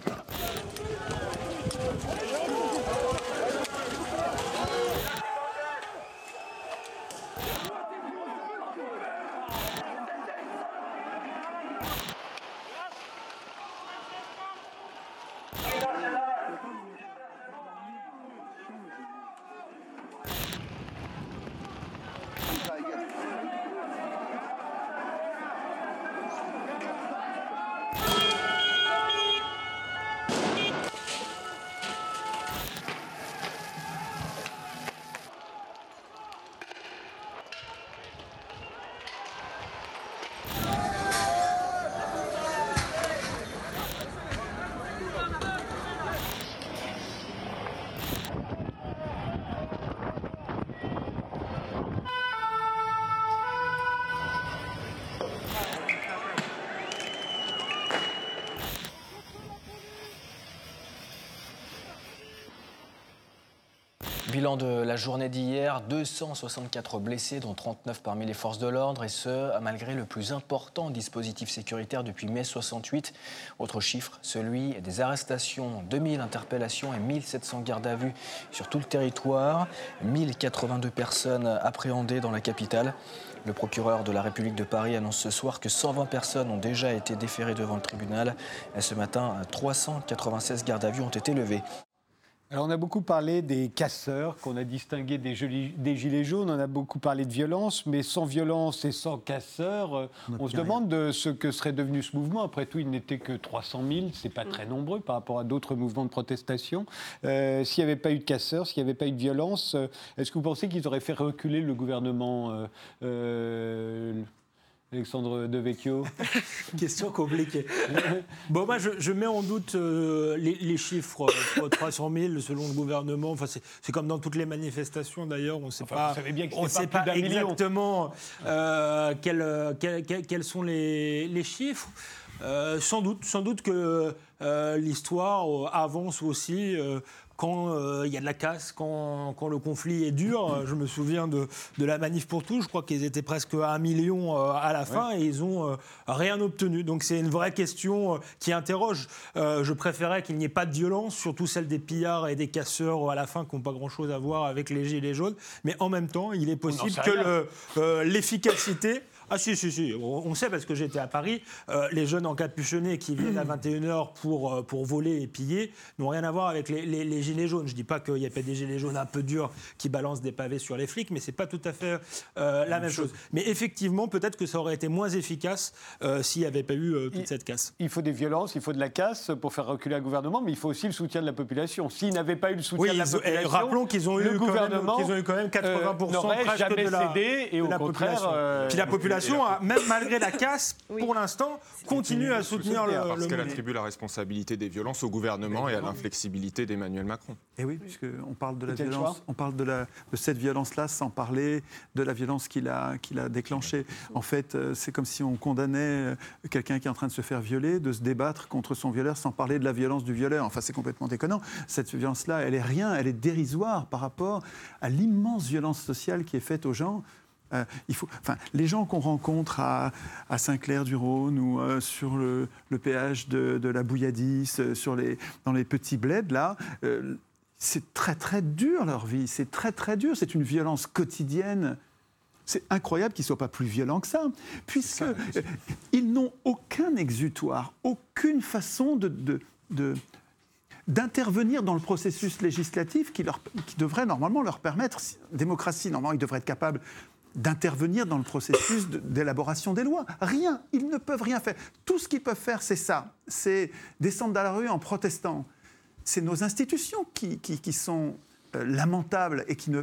Bilan de la journée d'hier, 264 blessés, dont 39 parmi les forces de l'ordre, et ce, malgré le plus important dispositif sécuritaire depuis mai 68. Autre chiffre, celui des arrestations, 2000 interpellations et 1700 gardes à vue sur tout le territoire, 1082 personnes appréhendées dans la capitale. Le procureur de la République de Paris annonce ce soir que 120 personnes ont déjà été déférées devant le tribunal. Et ce matin, 396 gardes à vue ont été levées. Alors on a beaucoup parlé des casseurs qu'on a distingués des, des, gilets jaunes, on a beaucoup parlé de violence, mais sans violence et sans casseurs, euh, on, se demande de ce que serait devenu ce mouvement. Après tout, il n'était que 300 000, c'est pas très nombreux par rapport à d'autres mouvements de protestation. Euh, s'il n'y avait pas eu de casseurs, s'il n'y avait pas eu de violence, euh, est-ce que vous pensez qu'ils auraient fait reculer le gouvernement Alexandre Devecchio Question compliquée. bon, moi, je, mets en doute euh, les, chiffres 300 000 selon le gouvernement. Enfin, c'est comme dans toutes les manifestations d'ailleurs. On ne sait pas, on sait pas, exactement euh, quels, sont les, chiffres. Euh, sans doute, sans doute que l'histoire avance aussi quand euh, il y a de la casse, quand, quand, le conflit est dur. Euh, je me souviens de, de la manif pour tous, je crois qu'ils étaient presque à un million euh, à la fin et ils ont rien obtenu. Donc c'est une vraie question qui interroge. je préférais qu'il n'y ait pas de violence, surtout celle des pillards et des casseurs à la fin qui n'ont pas grand-chose à voir avec les gilets jaunes. Mais en même temps, il est possible que l'efficacité ah si, si, si. On, sait parce que j'étais à Paris, euh, les jeunes encapuchonnés qui viennent à 21h pour, euh, pour voler et piller n'ont rien à voir avec les, gilets jaunes. Je ne dis pas qu'il n'y a pas des gilets jaunes un peu durs qui balancent des pavés sur les flics, mais ce n'est pas tout à fait euh, la même chose. Mais effectivement, peut-être que ça aurait été moins efficace s'il n'y avait pas eu toute cette casse. Il faut des violences, il faut de la casse pour faire reculer un gouvernement, mais il faut aussi le soutien de la population. S'ils n'avaient pas eu le soutien de la population, rappelons qu'ils ont, eu gouvernement, ont eu quand même 80% presque jamais de la, cédé et au contraire, Puis la population même malgré la casse, pour l'instant, continue à soutenir le. Parce qu'elle attribue la responsabilité des violences au gouvernement et à l'inflexibilité d'Emmanuel Macron. Et oui, puisqu'on parle de la violence, on parle de, la, de cette violence-là sans parler de la violence qu'il a, qu'il a déclenchée. En fait, euh, c'est comme si on condamnait euh, quelqu'un qui est en train de se faire violer, de se débattre contre son violeur sans parler de la violence du violeur. Enfin, c'est complètement déconnant. Cette violence-là, elle est rien, elle est dérisoire par rapport à l'immense violence sociale qui est faite aux gens euh, il faut, enfin, les gens qu'on rencontre à, Saint-Clair-du-Rhône ou euh, sur le, péage de, la Bouilladis, euh, sur les, dans les petits bleds, là, c'est très très dur leur vie, c'est très très dur, c'est une violence quotidienne. C'est incroyable qu'ils ne soient pas plus violents que ça, puisqu'ils n'ont aucun exutoire, aucune façon de, de, d'intervenir dans le processus législatif qui, leur, qui devrait normalement leur permettre, démocratie, normalement ils devraient être capables d'intervenir dans le processus d'élaboration des lois. Rien. Ils ne peuvent rien faire. Tout ce qu'ils peuvent faire, c'est ça. C'est descendre dans la rue en protestant. C'est nos institutions qui, qui, sont euh, lamentables et qui ne.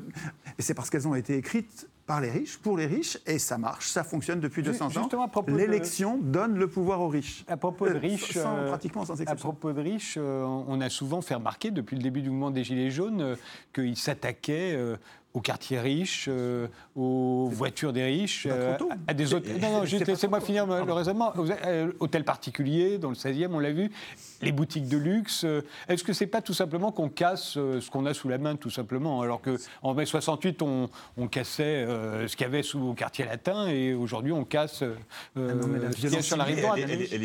Et c'est parce qu'elles ont été écrites par les riches, pour les riches, et ça marche, ça fonctionne depuis 200 ans. L'élection donne le pouvoir aux riches. À propos de euh, riches, euh, pratiquement sans exception. À propos de riches, on a souvent fait remarquer depuis le début du mouvement des Gilets jaunes qu'ils s'attaquaient aux quartiers riches, euh, aux voitures des riches, euh, à des hôtels. Non, non, laissez-moi finir le raisonnement. Euh, hôtels particuliers, dans le 16e, on l'a vu, les boutiques de luxe. Est-ce que c'est pas tout simplement qu'on casse ce qu'on a sous la main, tout simplement Alors qu'en mai 68, on, on cassait ce qu'il y avait sous au quartier latin et aujourd'hui, on casse ah ce qu'il y a sur la rive droite.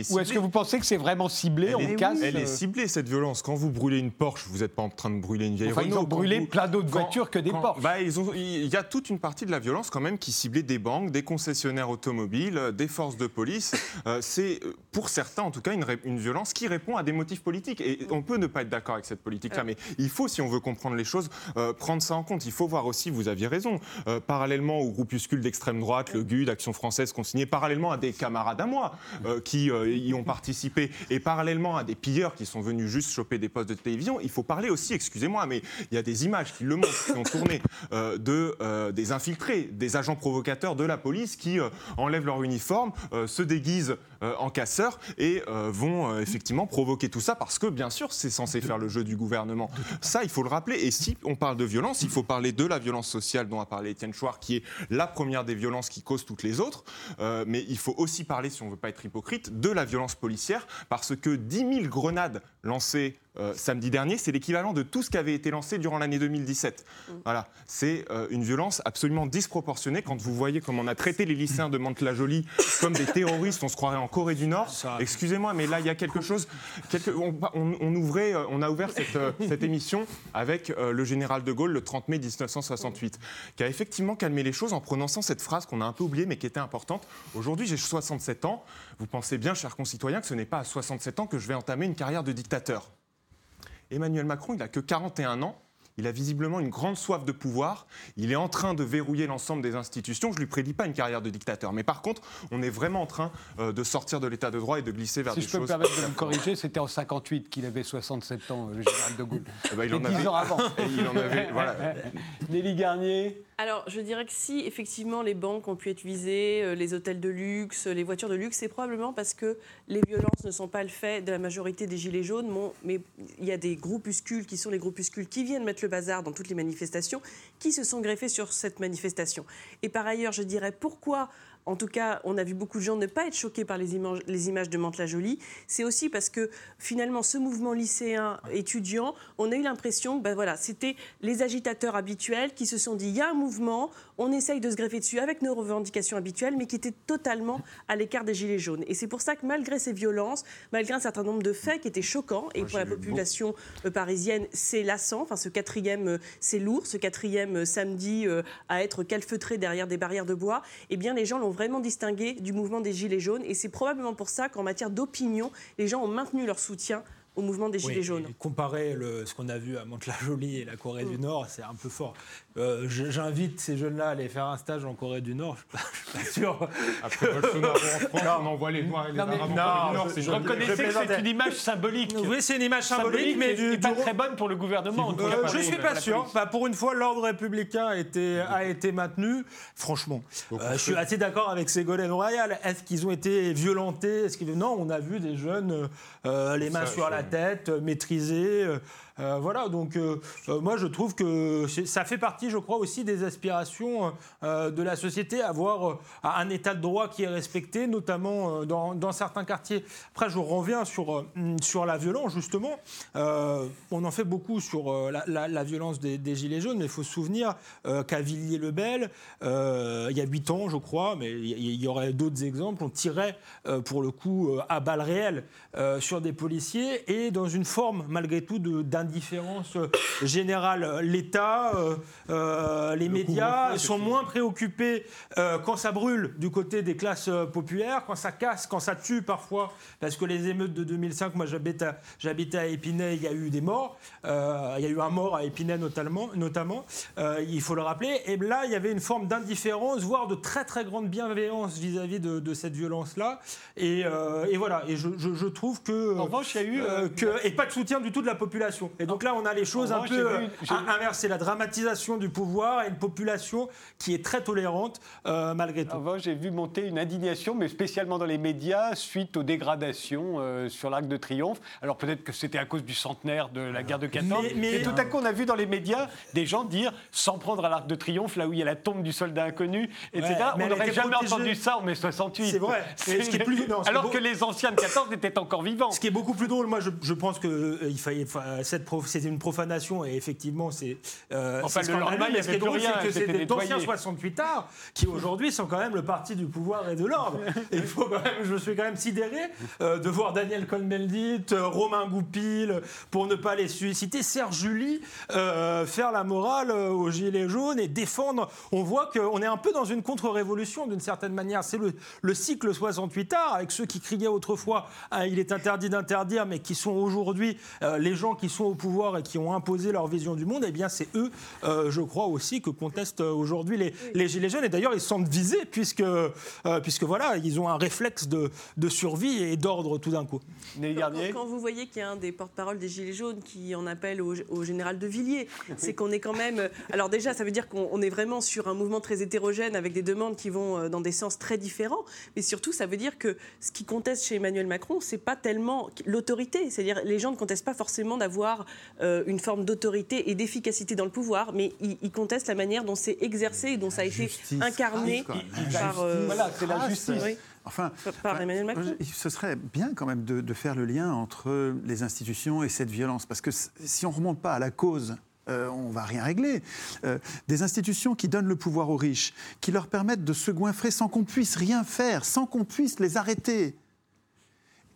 Ou est-ce que vous pensez que c'est vraiment ciblé on casse, Elle est ciblée, cette violence. Quand vous brûlez une Porsche, vous n'êtes pas en train de brûler une vieille enfin, Renault. Ils ont brûlé plein d'autres voitures que des Porsche. Bah, il y a toute une partie de la violence quand même qui ciblait des banques, des concessionnaires automobiles, euh, des forces de police. Euh, c'est euh, pour certains en tout cas une, violence qui répond à des motifs politiques. Et on peut ne pas être d'accord avec cette politique-là, mais il faut, si on veut comprendre les choses, prendre ça en compte. Il faut voir aussi, vous aviez raison, parallèlement aux groupuscules d'extrême droite, le GUD, Action française consigné, parallèlement à des camarades à moi qui y ont participé, et parallèlement à des pilleurs qui sont venus juste choper des postes de télévision, il faut parler aussi, excusez-moi, mais il y a des images qui le montrent, qui ont tourné de, euh, des infiltrés, des agents provocateurs de la police qui euh, enlèvent leur uniforme, euh, se déguisent en casseurs et vont effectivement provoquer tout ça parce que, bien sûr, c'est censé faire le jeu du gouvernement. Ça, il faut le rappeler. Et si on parle de violence, il faut parler de la violence sociale dont a parlé Étienne Chouard, qui est la première des violences qui causent toutes les autres. mais il faut aussi parler, si on ne veut pas être hypocrite, de la violence policière parce que 10 000 grenades lancées euh, samedi dernier, c'est l'équivalent de tout ce qui avait été lancé durant l'année 2017. Voilà, c'est euh, une violence absolument disproportionnée quand vous voyez comment on a traité les lycéens de Mantes-la-Jolie comme des terroristes, on se croirait en Corée du Nord. Excusez-moi, mais là il y a quelque chose. quelque- on, on- on ouvrait, euh, on a ouvert cette, euh, cette émission avec le général de Gaulle le 30 mai 1968, qui a effectivement calmé les choses en prononçant cette phrase qu'on a un peu oubliée mais qui était importante. Aujourd'hui, j'ai 67 ans. Vous pensez bien, chers concitoyens, que ce n'est pas à 67 ans que je vais entamer une carrière de dictateur. Emmanuel Macron, il n'a que 41 ans. Il a visiblement une grande soif de pouvoir. Il est en train de verrouiller l'ensemble des institutions. Je ne lui prédis pas une carrière de dictateur. Mais par contre, on est vraiment en train euh, de sortir de l'état de droit et de glisser vers Si des je peux me choses. permettre de vous corriger, c'était en 58 qu'il avait 67 ans, le général de Gaulle. Eh ben, il en C'était 10 avait- ans avant. Et il en avait. Voilà. Nelly Garnier Alors, je dirais que si effectivement les banques ont pu être visées, euh, les hôtels de luxe, les voitures de luxe, c'est probablement parce que les violences ne sont pas le fait de la majorité des gilets jaunes, mais il y a des groupuscules qui sont les groupuscules qui viennent mettre le bazar dans toutes les manifestations, qui se sont greffés sur cette manifestation. Et par ailleurs, je dirais pourquoi. En tout cas, on a vu beaucoup de gens ne pas être choqués par les images, les images de Mantes-la-Jolie. C'est aussi parce que finalement, ce mouvement lycéen étudiant, on a eu l'impression que ben voilà, c'était les agitateurs habituels qui se sont dit il y a un mouvement, on essaye de se greffer dessus avec nos revendications habituelles, mais qui était totalement à l'écart des Gilets jaunes. Et c'est pour ça que malgré ces violences, malgré un certain nombre de faits qui étaient choquants, et pour la population euh, parisienne, c'est lassant, enfin ce quatrième, euh, c'est lourd, ce quatrième euh, samedi à être calfeutré derrière des barrières de bois, eh bien les gens l'ont vraiment distingué du mouvement des Gilets jaunes. Et c'est probablement pour ça qu'en matière d'opinion, les gens ont maintenu leur soutien au mouvement des Gilets Oui, jaunes. Comparer le- ce qu'on a vu à Mantes-la-Jolie et la Corée du Nord, c'est un peu fort. Euh, J'invite ces jeunes-là à aller faire un stage en Corée du Nord. Je ne suis pas sûr. Après Bolsonaro en France, on envoie les Noirs et les Non, mais- Arabes en non, Corée du Nord. Reconnaissez que c'est une image symbolique. Oui, c'est une image symbolique, mais du, et pas du- très bonne pour le gouvernement. Euh, je les- suis pas sûr. Bah, pour une fois, l'ordre républicain a été, a été maintenu. Franchement, euh, je suis assez d'accord avec Ségolène Royal. Est-ce qu'ils ont été violentés? Non, on a vu des jeunes euh, les mains Ça, sur la tête, euh, maîtrisés. Euh, voilà, donc euh, euh, moi je trouve que ça fait partie, je crois, aussi des aspirations de la société, avoir un état de droit qui est respecté, notamment dans, certains quartiers. Après, je reviens sur, euh, sur la violence, justement. On en fait beaucoup sur la, violence des, Gilets jaunes, mais il faut se souvenir qu'à Villiers-le-Bel, il y a 8 ans, je crois, mais il y, aurait d'autres exemples, on tirait pour le coup à balles réelles sur des policiers et dans une forme, malgré tout, de- d'indifférence euh, générale. L'État, euh, euh, les médias sont moins préoccupés euh, quand ça brûle du côté des classes populaires, quand ça casse, quand ça tue parfois, parce que les émeutes de 2005, moi à- j'habitais à Épinay, il y a eu des morts, Euh, il y a eu un mort à Épinay notamment, notamment. Euh, il faut le rappeler, et là il y avait une forme d'indifférence, voire de très très grande bienveillance vis-à-vis de, de cette violence-là, et, euh, et voilà, et je, je- je trouve que... En revanche, il y a eu, euh, que- et pas de soutien du tout de la population. Et donc là, on a les choses un peu vu- euh, inversées. La dramatisation du pouvoir et une population qui est très tolérante euh, malgré tout. Revanche, j'ai vu monter une indignation, mais spécialement dans les médias, suite aux dégradations euh, sur l'Arc de Triomphe. Alors peut-être que c'était à cause du centenaire de la guerre de 14. Mais- Mais, mais- tout à coup, on a vu dans les médias des gens dire, sans prendre à l'Arc de Triomphe, là où il y a la tombe du soldat inconnu, etc. on n'aurait jamais protégée. entendu ça en mai 68. C'est vrai. Ce qui est plus- non, Alors beau- que les anciens de 14 étaient encore vivants. Ce qui est beaucoup plus drôle, moi je, je pense que euh, il fallait, cette c'était une profanation et effectivement c'est. euh, Enfin, c'est le lendemain, il y mais ce qui est avait plus rien, c'est que c'est c'était des d'anciens nettoyé. 68 arts qui aujourd'hui sont quand même le parti du pouvoir et de l'ordre. Et il faut quand même, je suis quand même sidéré euh, de voir Daniel Cohn-Bendit, euh, Romain Goupil, pour ne pas les susciter, Serge Julie euh, faire la morale aux Gilets jaunes et défendre. On voit qu'on est un peu dans une contre-révolution d'une certaine manière. C'est le, le cycle 68 arts avec ceux qui criaient autrefois Ah, il est interdit d'interdire, mais qui sont aujourd'hui les gens qui sont au pouvoir et qui ont imposé leur vision du monde. Eh bien, c'est eux, euh, je crois aussi, que contestent euh, aujourd'hui les, les Gilets jaunes. Et d'ailleurs, ils se sentent visés puisque, euh, puisque voilà, ils ont un réflexe de, de survie et d'ordre tout d'un coup. Quand, quand vous voyez qu'il y a un des porte-parole des Gilets jaunes qui en appelle au, au général de Villiers, c'est qu'on est quand même. Alors, déjà, ça veut dire qu'on on est vraiment sur un mouvement très hétérogène avec des demandes qui vont euh, dans des sens très différents. Mais surtout, ça veut dire que ce qui conteste chez Emmanuel Macron, c'est pas tellement l'autorité. C'est-à-dire, les gens ne contestent pas forcément d'avoir euh, une forme d'autorité et d'efficacité dans le pouvoir, mais ils contestent la manière dont c'est exercé et dont ça a été incarné quoi. par. euh, Voilà, c'est la justice. oui. Enfin, Par Emmanuel Macron. Ce serait bien quand même de, de faire le lien entre les institutions et cette violence, parce que si on ne remonte pas à la cause, euh, on va rien régler. Euh, des institutions qui donnent le pouvoir aux riches, qui leur permettent de se goinfrer sans qu'on puisse rien faire, sans qu'on puisse les arrêter.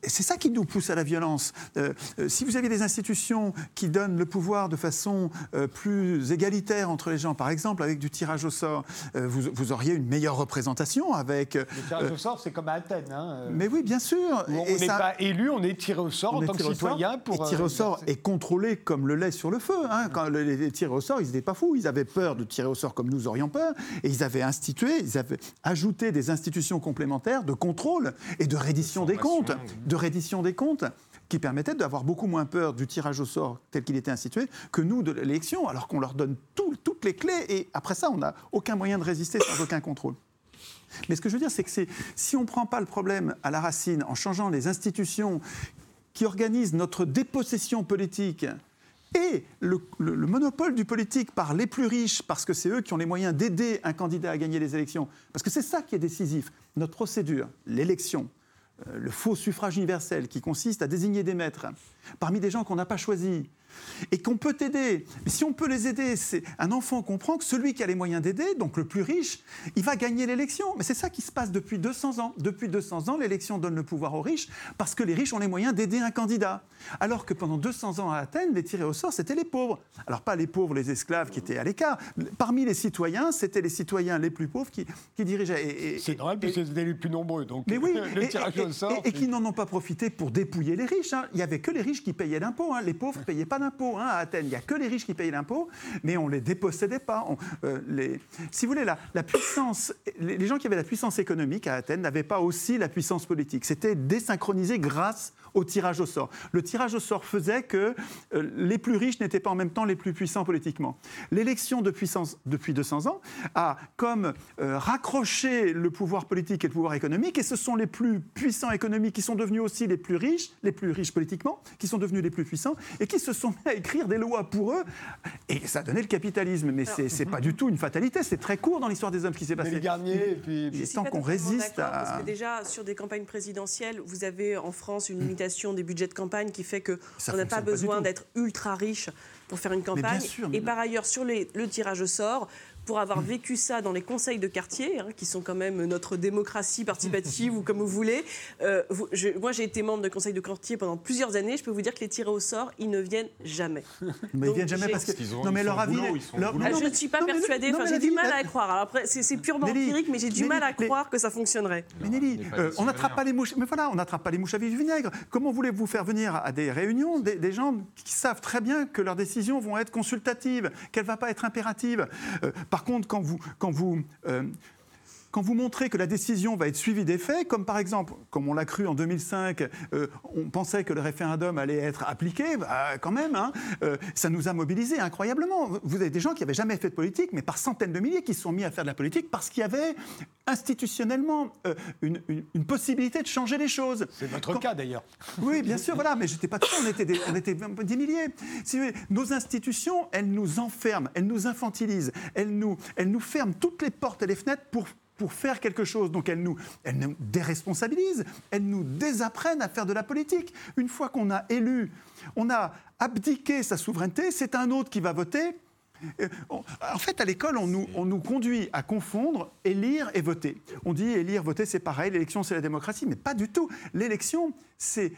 C'est ça qui nous pousse à la violence. Euh, euh, si vous aviez des institutions qui donnent le pouvoir de façon euh, plus égalitaire entre les gens, par exemple avec du tirage au sort, vous, vous auriez une meilleure représentation avec. Le tirage au sort, c'est comme à Athènes. hein, mais oui, bien sûr. on n'est ça- pas élu, on est tiré au sort on en tant que citoyen pour. et tiré au sort est contrôlé comme le lait sur le feu. hein. Quand le- les, les tirés au sort, ils n'étaient pas fous. Ils avaient peur de tirer au sort comme nous aurions peur. Et ils avaient institué, ils avaient ajouté des institutions complémentaires de contrôle et de reddition des comptes. De reddition des comptes qui permettaient d'avoir beaucoup moins peur du tirage au sort tel qu'il était institué que nous de l'élection, alors qu'on leur donne tout- toutes les clés et après ça, on n'a aucun moyen de résister sans aucun contrôle. Mais ce que je veux dire, c'est que si on ne prend pas le problème à la racine en changeant les institutions qui organisent notre dépossession politique et le, le- le monopole du politique par les plus riches, parce que c'est eux qui ont les moyens d'aider un candidat à gagner les élections, parce que c'est ça qui est décisif. Notre procédure, l'élection, le faux suffrage universel qui consiste à désigner des maîtres. Parmi des gens qu'on n'a pas choisis et qu'on peut aider. Mais si on peut les aider, c'est un enfant comprend que celui qui a les moyens d'aider, donc le plus riche, il va gagner l'élection. Mais c'est ça qui se passe depuis 200 ans. Depuis 200 ans, l'élection donne le pouvoir aux riches parce que les riches ont les moyens d'aider un candidat. Alors que pendant 200 ans à Athènes, les tirés au sort, c'était les pauvres. Alors pas les pauvres, les esclaves qui étaient à l'écart. Parmi les citoyens, c'était les citoyens les plus pauvres qui, qui dirigeaient. C'est normal, puisque c'était les plus nombreux. Donc, mais oui, le et, tirage et- au sort. et- et qui n'en ont pas profité pour dépouiller les riches. hein. Il n'y avait que les riches qui payaient l'impôt. hein. Les pauvres ne payaient pas d'impôt hein, à Athènes. Il n'y a que les riches qui payaient l'impôt, mais on ne les dépossédait pas. Euh, les- si vous voulez, la, la puissance, les gens qui avaient la puissance économique à Athènes n'avaient pas aussi la puissance politique. C'était désynchronisé grâce au tirage au sort. Le tirage au sort faisait que euh, les plus riches n'étaient pas en même temps les plus puissants politiquement. L'élection de puissance depuis 200 ans a comme euh, raccroché le pouvoir politique et le pouvoir économique, et ce sont les plus puissants économiques qui sont devenus aussi les plus riches, les plus riches politiquement, qui sont devenus les plus puissants, et qui se sont mis à écrire des lois pour eux, et ça a donné le capitalisme. Mais c'est c'est pas du tout une fatalité, c'est très court dans l'histoire des hommes ce qui s'est Mais passé. les Garnier, et puis. Il est temps qu'on résiste à... Parce que déjà, sur des campagnes présidentielles, vous avez en France une limitation des budgets de campagne qui fait qu'on n'a pas besoin d'être ultra riche pour faire une campagne. sûr, Et par ailleurs, sur les- le tirage au sort, pour avoir vécu ça dans les conseils de quartier, hein, qui sont quand même notre démocratie participative ou comme vous voulez, euh, vous- je- moi j'ai été membre de conseils de quartier pendant plusieurs années, je peux vous dire que les tirés au sort, ils ne viennent jamais. Mais ils viennent jamais parce que... Ils ont- non mais leur avis... Ah, non, je ne suis pas persuadée, j'ai du mal à y croire. Alors après, c'est purement Nelly, empirique, mais j'ai du Nelly, mal à mais- croire que ça fonctionnerait. Mais Nelly, on euh, on n'attrape pas les mouches. Mais voilà, on n'attrape pas les mouches du vinaigre. Comment voulez-vous faire venir à des réunions des, des gens qui savent très bien que leurs décisions vont être consultatives, qu'elles ne vont pas être impératives Euh, Par contre, quand vous, euh, quand vous montrez que la décision va être suivie des faits, comme par exemple, comme on l'a cru en 2005, euh, on pensait que le référendum allait être appliqué, bah, quand même, hein, euh, ça nous a mobilisés incroyablement. Vous avez des gens qui n'avaient jamais fait de politique, mais par centaines de milliers, qui se sont mis à faire de la politique parce qu'il y avait institutionnellement euh, une, une- une possibilité de changer les choses. C'est votre Quand- cas d'ailleurs. oui, bien sûr, voilà, mais j'étais pas tout, on était des, on était des milliers. Si vous voulez, nos institutions, elles nous enferment, elles nous infantilisent, elles nous, elles nous ferment toutes les portes et les fenêtres pour pour faire quelque chose. Donc elles nous, elles nous déresponsabilisent, elles nous désapprennent à faire de la politique. Une fois qu'on a élu, on a abdiqué sa souveraineté, c'est un autre qui va voter. Euh, En fait, à l'école, on nous, on nous conduit à confondre élire et voter. On dit élire, voter, c'est pareil, l'élection, c'est la démocratie, mais pas du tout. L'élection, c'est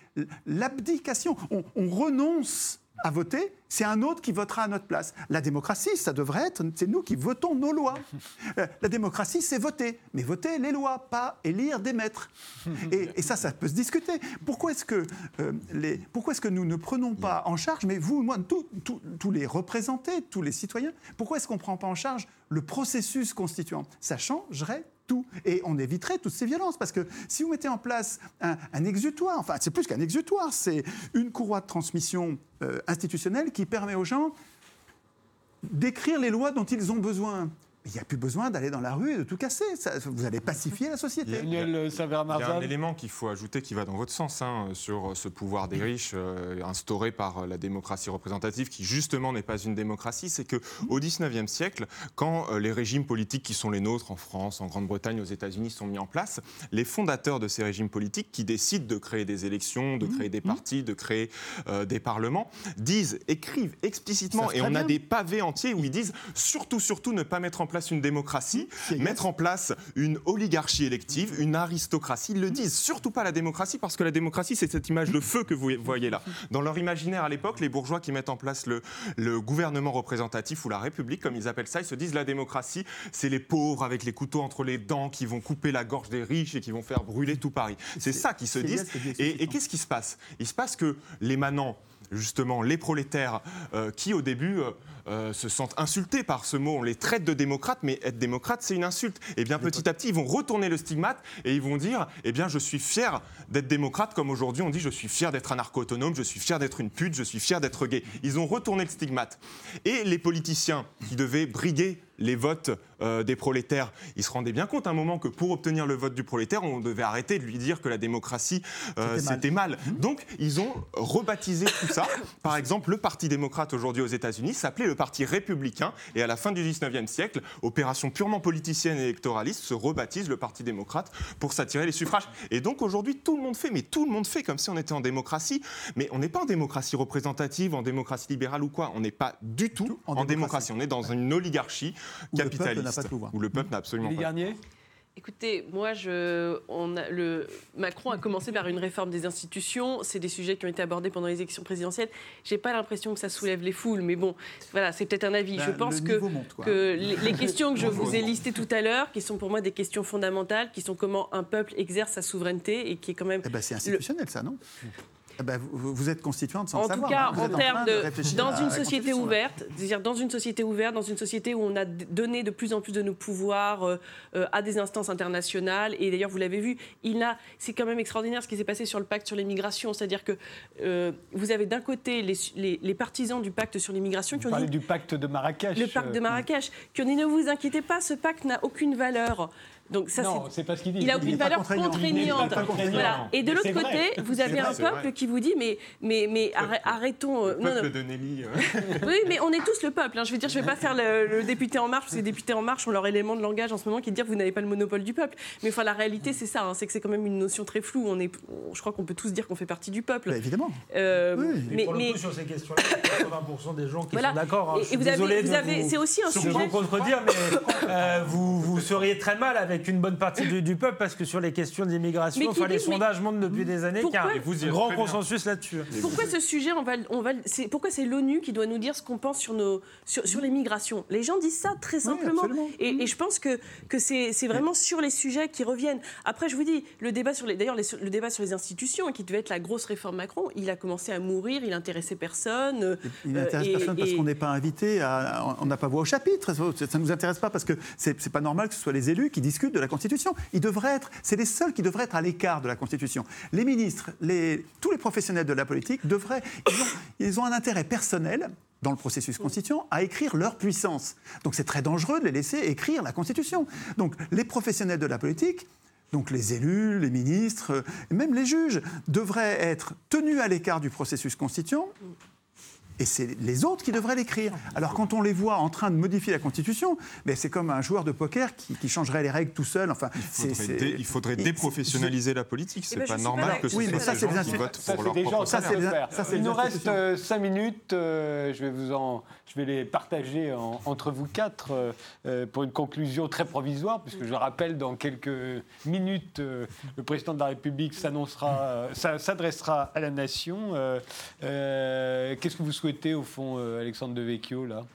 l'abdication. On, on renonce à voter, c'est un autre qui votera à notre place. La démocratie, ça devrait être, c'est nous qui votons nos lois. Euh, La démocratie, c'est voter, mais voter les lois, pas élire des maîtres. Et, ça, ça peut se discuter. Pourquoi est-ce que, euh, pourquoi est-ce que nous ne prenons pas en charge, mais vous, moi, tous les représentés, tous les citoyens, pourquoi est-ce qu'on ne prend pas en charge le processus constituant Ça changerait Et on éviterait toutes ces violences. Parce que si vous mettez en place un, un exutoire, enfin, c'est plus qu'un exutoire, c'est une courroie de transmission euh, institutionnelle qui permet aux gens d'écrire les lois dont ils ont besoin. Il n'y a plus besoin d'aller dans la rue et de tout casser. Ça- vous allez pacifier la société. Daniel Il y a un élément qu'il faut ajouter qui va dans votre sens hein, sur ce pouvoir des riches euh, instauré par la démocratie représentative, qui justement n'est pas une démocratie, c'est que au XIXe siècle, quand euh, les régimes politiques qui sont les nôtres en France, en Grande-Bretagne, aux États-Unis sont mis en place, les fondateurs de ces régimes politiques qui décident de créer des élections, de créer des partis, de créer euh, des parlements, disent, écrivent explicitement, et on a des pavés entiers où ils disent surtout, surtout ne pas mettre en place une démocratie, mettre en place une oligarchie élective, une aristocratie. Ils le disent, surtout pas la démocratie, parce que la démocratie, c'est cette image de feu que vous voyez là. Dans leur imaginaire à l'époque, les bourgeois qui mettent en place le, le gouvernement représentatif ou la République, comme ils appellent ça, ils se disent la démocratie, c'est les pauvres avec les couteaux entre les dents qui vont couper la gorge des riches et qui vont faire brûler tout Paris. C'est ça qu'ils se disent. Et, et qu'est-ce qui se passe? Il se passe que les manants, justement, les prolétaires, euh, qui au début euh, euh, se sentent insultés par ce mot, on les traite de démocrates, mais être démocrate, c'est une insulte. Et bien petit à petit, ils vont retourner le stigmate et ils vont dire, eh bien, je suis fier d'être démocrate, comme aujourd'hui on dit, je suis fier d'être un arco-autonome, je suis fier d'être une pute, je suis fier d'être gay. Ils ont retourné le stigmate. Et les politiciens qui devaient briguer les votes euh, des prolétaires, ils se rendaient bien compte à un moment que pour obtenir le vote du prolétaire, on devait arrêter de lui dire que la démocratie, euh, C'était mal. mal. Donc, ils ont rebaptisé tout ça. Par exemple, le Parti démocrate aujourd'hui aux États-Unis s'appelait le Parti républicain. Et à la fin du 19e siècle, opération purement politicienne et électoraliste, se rebaptise le Parti démocrate pour s'attirer les suffrages. Et donc, aujourd'hui, tout le monde fait, mais tout le monde fait comme si on était en démocratie. Mais on n'est pas en démocratie représentative, en démocratie libérale ou quoi. On n'est pas du tout en en, démocratie. démocratie. On est dans une oligarchie peuple n'a capitaliste. pas de pouvoir. Où le peuple n'a absolument Élie pas Garnier Écoutez, moi, je, on a- le, Macron a commencé par une réforme des institutions. C'est des sujets qui ont été abordés pendant les élections présidentielles. J'ai pas l'impression que ça soulève les foules, mais bon, voilà, c'est peut-être un avis. Ben, je pense le que, monte, les, les questions que je vous ai listées tout à l'heure, qui sont pour moi des questions fondamentales, qui sont comment un peuple exerce sa souveraineté et qui est quand même Eh ben, c'est institutionnel, ça, non? Eh ben, vous, vous êtes constituante sans en le tout savoir. cas, hein. Vous en êtes train de, dans une société ouverte, c'est-à-dire dans une société ouverte, dans une société où on a donné de plus en plus de nos pouvoirs euh, euh, à des instances internationales. Et d'ailleurs, vous l'avez vu, il a, c'est quand même extraordinaire ce qui s'est passé sur le pacte sur l'immigration. C'est-à-dire que euh, vous avez d'un côté les, les- les partisans du pacte sur l'immigration qui On ont dit du pacte de Marrakech. le pacte de euh, Marrakech, qui ont dit ne vous inquiétez pas, ce pacte n'a aucune valeur. Donc ça, Non, c'est pas ce qu'il dit. il a aucune valeur contraignant. contraignante. Voilà. Et de l'autre côté, vrai. vous avez un peuple qui vous dit mais, mais, mais arrê- arrêtons. euh, Le non, non. peuple de Nelly. euh. Oui, mais on est tous le peuple. hein. Je veux dire, je ne vais pas faire le, le député en marche, parce que les députés en marche ont leur élément de langage en ce moment qui est de dire que vous n'avez pas le monopole du peuple. Mais enfin, la réalité, c'est ça. hein. C'est que c'est quand même une notion très floue. On est, on- je crois qu'on peut tous dire qu'on fait partie du peuple. Ben, évidemment. Euh, Oui. Mais, mais, pour le mais- coup, sur ces questions-là, il y a 80% des gens qui Voilà. sont d'accord. hein. Et- Je vous avez- vous c'est aussi un sujet- vous contredire, mais euh, vous seriez très mal avec une bonne partie du, du peuple parce que sur les questions d'immigration, enfin, les sondages montrent depuis des années qu'il y a un grand consensus là-dessus. Pourquoi ce sujet, on va, on va, pourquoi c'est l'ONU qui doit nous dire ce qu'on pense sur, nos, sur, sur les migrations? Les gens disent ça très simplement. absolument. et, et je pense que, que c'est, c'est vraiment sur les sujets qui reviennent. Après, je vous dis, le débat sur les, d'ailleurs, les- le débat sur les institutions, qui devait être la grosse réforme Macron, il a commencé à mourir, il intéressait personne. euh, Il n'intéresse et- personne parce et- qu'on n'est pas invité, à- on n'a pas voix au chapitre. Ça ne nous intéresse pas parce que c'est c'est pas normal que ce soit les élus qui discutent de la Constitution. Ils devraient être, c'est les seuls qui devraient être à l'écart de la Constitution. Les ministres, tous les professionnels de la politique devraient, ils ont, ils ont un intérêt personnel dans le processus constituant à écrire leur puissance. Donc c'est très dangereux de les laisser écrire la Constitution. Donc les professionnels de la politique donc les élus, les ministres, euh, même les juges devraient être tenus à l'écart du processus constituant. Et c'est les autres qui devraient l'écrire. Alors quand on les voit en train de modifier la Constitution, ben c'est comme un joueur de poker qui, qui changerait les règles tout seul. Enfin, Il faudrait, c'est- dé- il faudrait il- déprofessionnaliser la politique. C'est ben, pas normal pas que ce Oui, soit mais ça, des c'est gens des qui votent pour leur propre ça, faire. ça, Il nous reste institutions. 5 minutes. euh, je vais vous en, je vais les partager en- entre vous quatre euh, euh, pour une conclusion très provisoire, puisque je rappelle dans quelques minutes, euh, le président de la République s'annoncera, euh, s'a- s'adressera à la nation. Euh, euh, Qu'est-ce que vous souhaitez au fond, euh, Alexandre Devecchio là?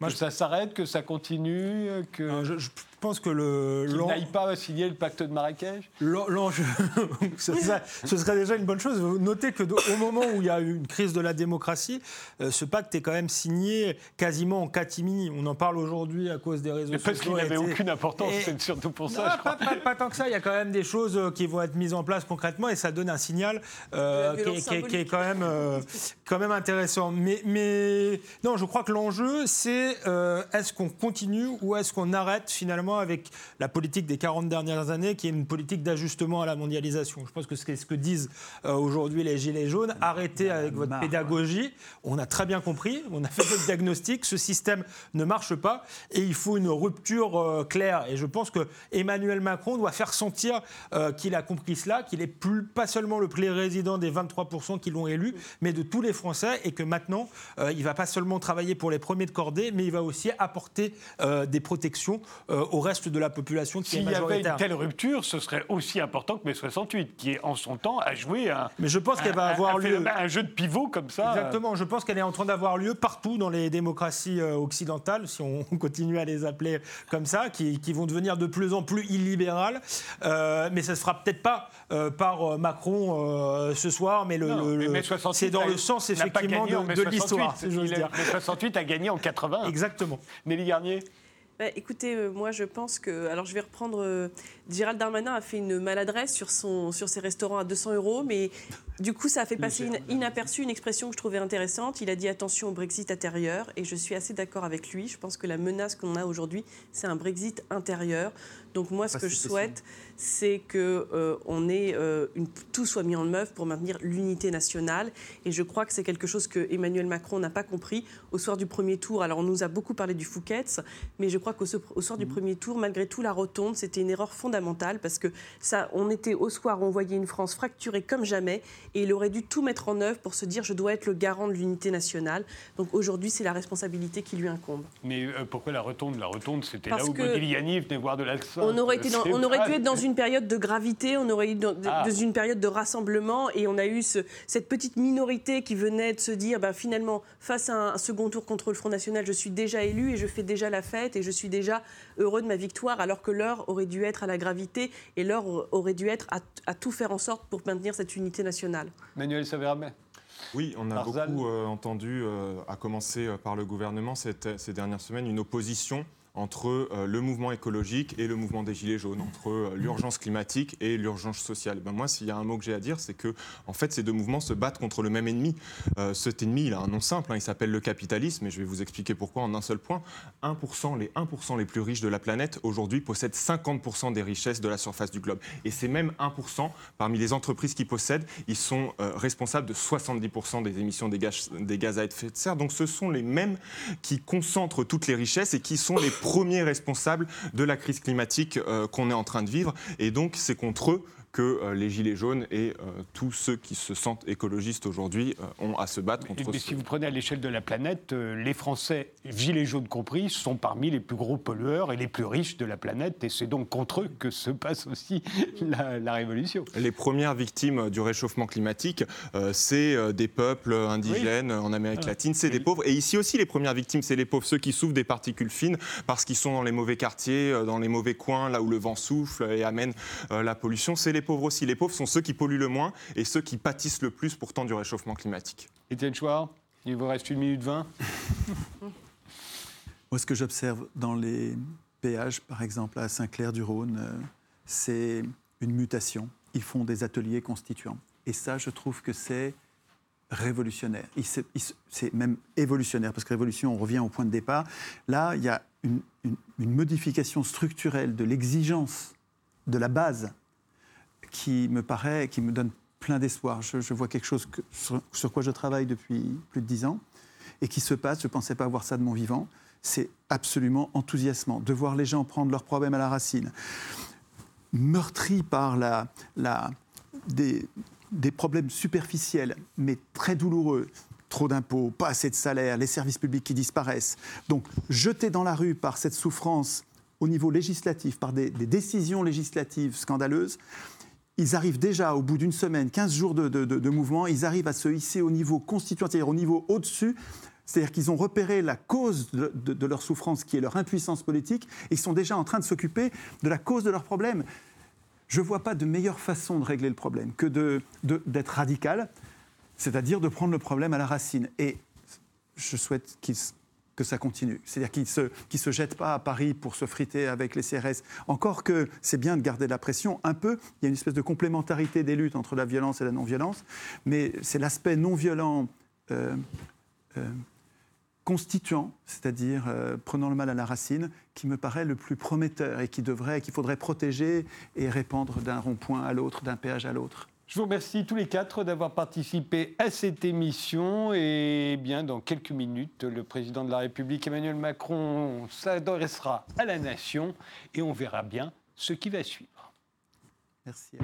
Moi, que je- ça s'arrête, que ça continue, que Non, je- je- pense que le Qu'il n'aille pas signer le pacte de Marrakech l'en- l'enjeu, ce, serait, ce serait déjà une bonne chose. Notez que do- au moment où il y a eu une crise de la démocratie, euh, ce pacte est quand même signé quasiment en catimini. On en parle aujourd'hui à cause des réseaux Mais parce qu'il sociaux. n'avait aucune importance, et- c'est surtout pour Non, ça, je crois. pas, pas- pas tant que ça. Il y a quand même des choses euh, qui vont être mises en place concrètement et ça donne un signal euh, qui, est- qui qui quand même, euh, quand même intéressant. Mais, mais non, je crois que l'enjeu, c'est euh, est-ce qu'on continue ou est-ce qu'on arrête finalement avec la politique des 40 dernières années, qui est une politique d'ajustement à la mondialisation. Je pense que c'est ce que disent euh, aujourd'hui les Gilets jaunes. Arrêtez avec votre pédagogie. On a très bien compris, on a fait notre diagnostic, ce système ne marche pas et il faut une rupture euh, claire. Et je pense que Emmanuel Macron doit faire sentir euh, qu'il a compris cela, qu'il est plus, pas seulement le président des 23% qui l'ont élu, mais de tous les Français et que maintenant, il va pas seulement travailler pour les premiers de cordée, mais il va aussi apporter des protections euh, au reste de la population qui est S'il y avait une telle rupture, ce serait aussi important que mai 68, qui, en son temps, a joué un, Mais je pense qu'elle va avoir un lieu. un jeu de pivot comme ça. Exactement, je pense qu'elle est en train d'avoir lieu partout dans les démocraties euh, occidentales, si on continue à les appeler comme ça, qui, qui vont devenir de plus en plus illibérales. Euh, mais ça ne se fera peut-être pas euh, par euh, Macron euh, ce soir, mais, le- Non, le- mais le- mai 68 c'est dans le sens effectivement de, de 68, l'histoire, si mai 68 a gagné en 80. Exactement. Nelly Garnier? Bah, écoutez, euh, moi je pense que. Alors je vais reprendre. euh, Gérald Darmanin a fait une maladresse sur, son, sur ses restaurants à 200 euros, mais du coup ça a fait passer in- inaperçu une expression que je trouvais intéressante. Il a dit attention au Brexit intérieur, et je suis assez d'accord avec lui. Je pense que la menace qu'on a aujourd'hui, c'est un Brexit intérieur. Donc moi ce Pas que je souhaite, c'est que euh, on ait, euh, une- tout soit mis en œuvre pour maintenir l'unité nationale. Et je crois que c'est quelque chose que Emmanuel Macron n'a pas compris au soir du premier tour. Alors on nous a beaucoup parlé du Fouquet's, mais je crois qu'au so- au soir du premier tour, malgré tout, la rotonde, c'était une erreur fondamentale parce que ça, on était au soir on voyait une France fracturée comme jamais, et il aurait dû tout mettre en œuvre pour se dire je dois être le garant de l'unité nationale. Donc aujourd'hui, c'est la responsabilité qui lui incombe. Mais euh, pourquoi la rotonde La rotonde, c'était là où Modigliani venait voir de l'Alsace. On aurait, été dans- on aurait dû être dans une période de gravité, on aurait eu dans, Ah. dans une période de rassemblement et on a eu ce- cette petite minorité qui venait de se dire bah, finalement, face à un, second tour contre le Front National, je suis déjà élu et je fais déjà la fête et je suis déjà heureux de ma victoire, alors que l'heure aurait dû être à la gravité et l'heure aurait dû être à, à tout faire en sorte pour maintenir cette unité nationale. Manuel Savermet. Oui, on a beaucoup euh, entendu, euh, à commencer euh, par le gouvernement cette- ces dernières semaines, une opposition entre euh, le mouvement écologique et le mouvement des Gilets jaunes, entre euh, l'urgence climatique et l'urgence sociale. Ben moi, s'il y a un mot que j'ai à dire, c'est que en fait, ces deux mouvements se battent contre le même ennemi. Euh, cet ennemi, il a un nom simple, hein, il s'appelle le capitalisme, et je vais vous expliquer pourquoi en un seul point. 1%, les 1% les plus riches de la planète, aujourd'hui, possèdent 50% des richesses de la surface du globe. Et ces mêmes 1%, parmi les entreprises qui possèdent, ils sont responsables de 70% des émissions des gaz, des gaz à effet de serre. Donc ce sont les mêmes qui concentrent toutes les richesses et qui sont les premiers responsables de la crise climatique euh, qu'on est en train de vivre. Et donc c'est contre eux que euh, les Gilets jaunes et euh, tous ceux qui se sentent écologistes aujourd'hui euh, ont à se battre contre Mais ce- si vous prenez à l'échelle de la planète, les Français, gilets jaunes compris, sont parmi les plus gros pollueurs et les plus riches de la planète. Et c'est donc contre eux que se passe aussi la, la révolution. Les premières victimes du réchauffement climatique, c'est des peuples indigènes en Amérique latine, c'est des pauvres. Et ici aussi, les premières victimes, c'est les pauvres, ceux qui souffrent des particules fines parce qu'ils sont dans les mauvais quartiers, dans les mauvais coins, là où le vent souffle et amène la pollution. C'est les pauvres aussi. Les pauvres sont ceux qui polluent le moins et ceux qui pâtissent le plus pourtant du réchauffement climatique. Étienne Chouard, il vous reste une minute vingt. Moi, ce que j'observe dans les péages, par exemple à Saint-Clair-du-Rhône, euh, c'est une mutation. Ils font des ateliers constituants. Et ça, je trouve que c'est révolutionnaire. C'est même évolutionnaire, parce que révolution, on revient au point de départ. Là, il y a une, une- une modification structurelle de l'exigence de la base qui me paraît, qui me donne plein d'espoir. Je, vois quelque chose sur, quoi je travaille depuis plus de dix ans et qui se passe. Je ne pensais pas voir ça de mon vivant. C'est absolument enthousiasmant de voir les gens prendre leurs problèmes à la racine, meurtris par la, des, problèmes superficiels, mais très douloureux. Trop d'impôts, pas assez de salaire, les services publics qui disparaissent. Donc, jetés dans la rue par cette souffrance au niveau législatif, par des décisions législatives scandaleuses, ils arrivent déjà, au bout d'une semaine, 15 jours de, mouvement, ils arrivent à se hisser au niveau constituant, c'est-à-dire au niveau au-dessus C'est-à-dire qu'ils ont repéré la cause de, leur souffrance, qui est leur impuissance politique, et ils sont déjà en train de s'occuper de la cause de leurs problèmes. Je ne vois pas de meilleure façon de régler le problème que d'être radical, c'est-à-dire de prendre le problème à la racine. Et je souhaite qu'il s- que ça continue. C'est-à-dire qu'ils ne se, qu'ils se jettent pas à Paris pour se friter avec les CRS. Encore que c'est bien de garder la pression un peu. Il y a une espèce de complémentarité des luttes entre la violence et la non-violence. Mais c'est l'aspect non-violent euh, euh, constituant, c'est-à-dire euh, prenant le mal à la racine, qui me paraît le plus prometteur et qui devrait, qu'il faudrait protéger et répandre d'un rond-point à l'autre, d'un péage à l'autre. Je vous remercie tous les quatre d'avoir participé à cette émission. Et bien, dans quelques minutes, le président de la République, Emmanuel Macron, s'adressera à la nation et on verra bien ce qui va suivre. Merci.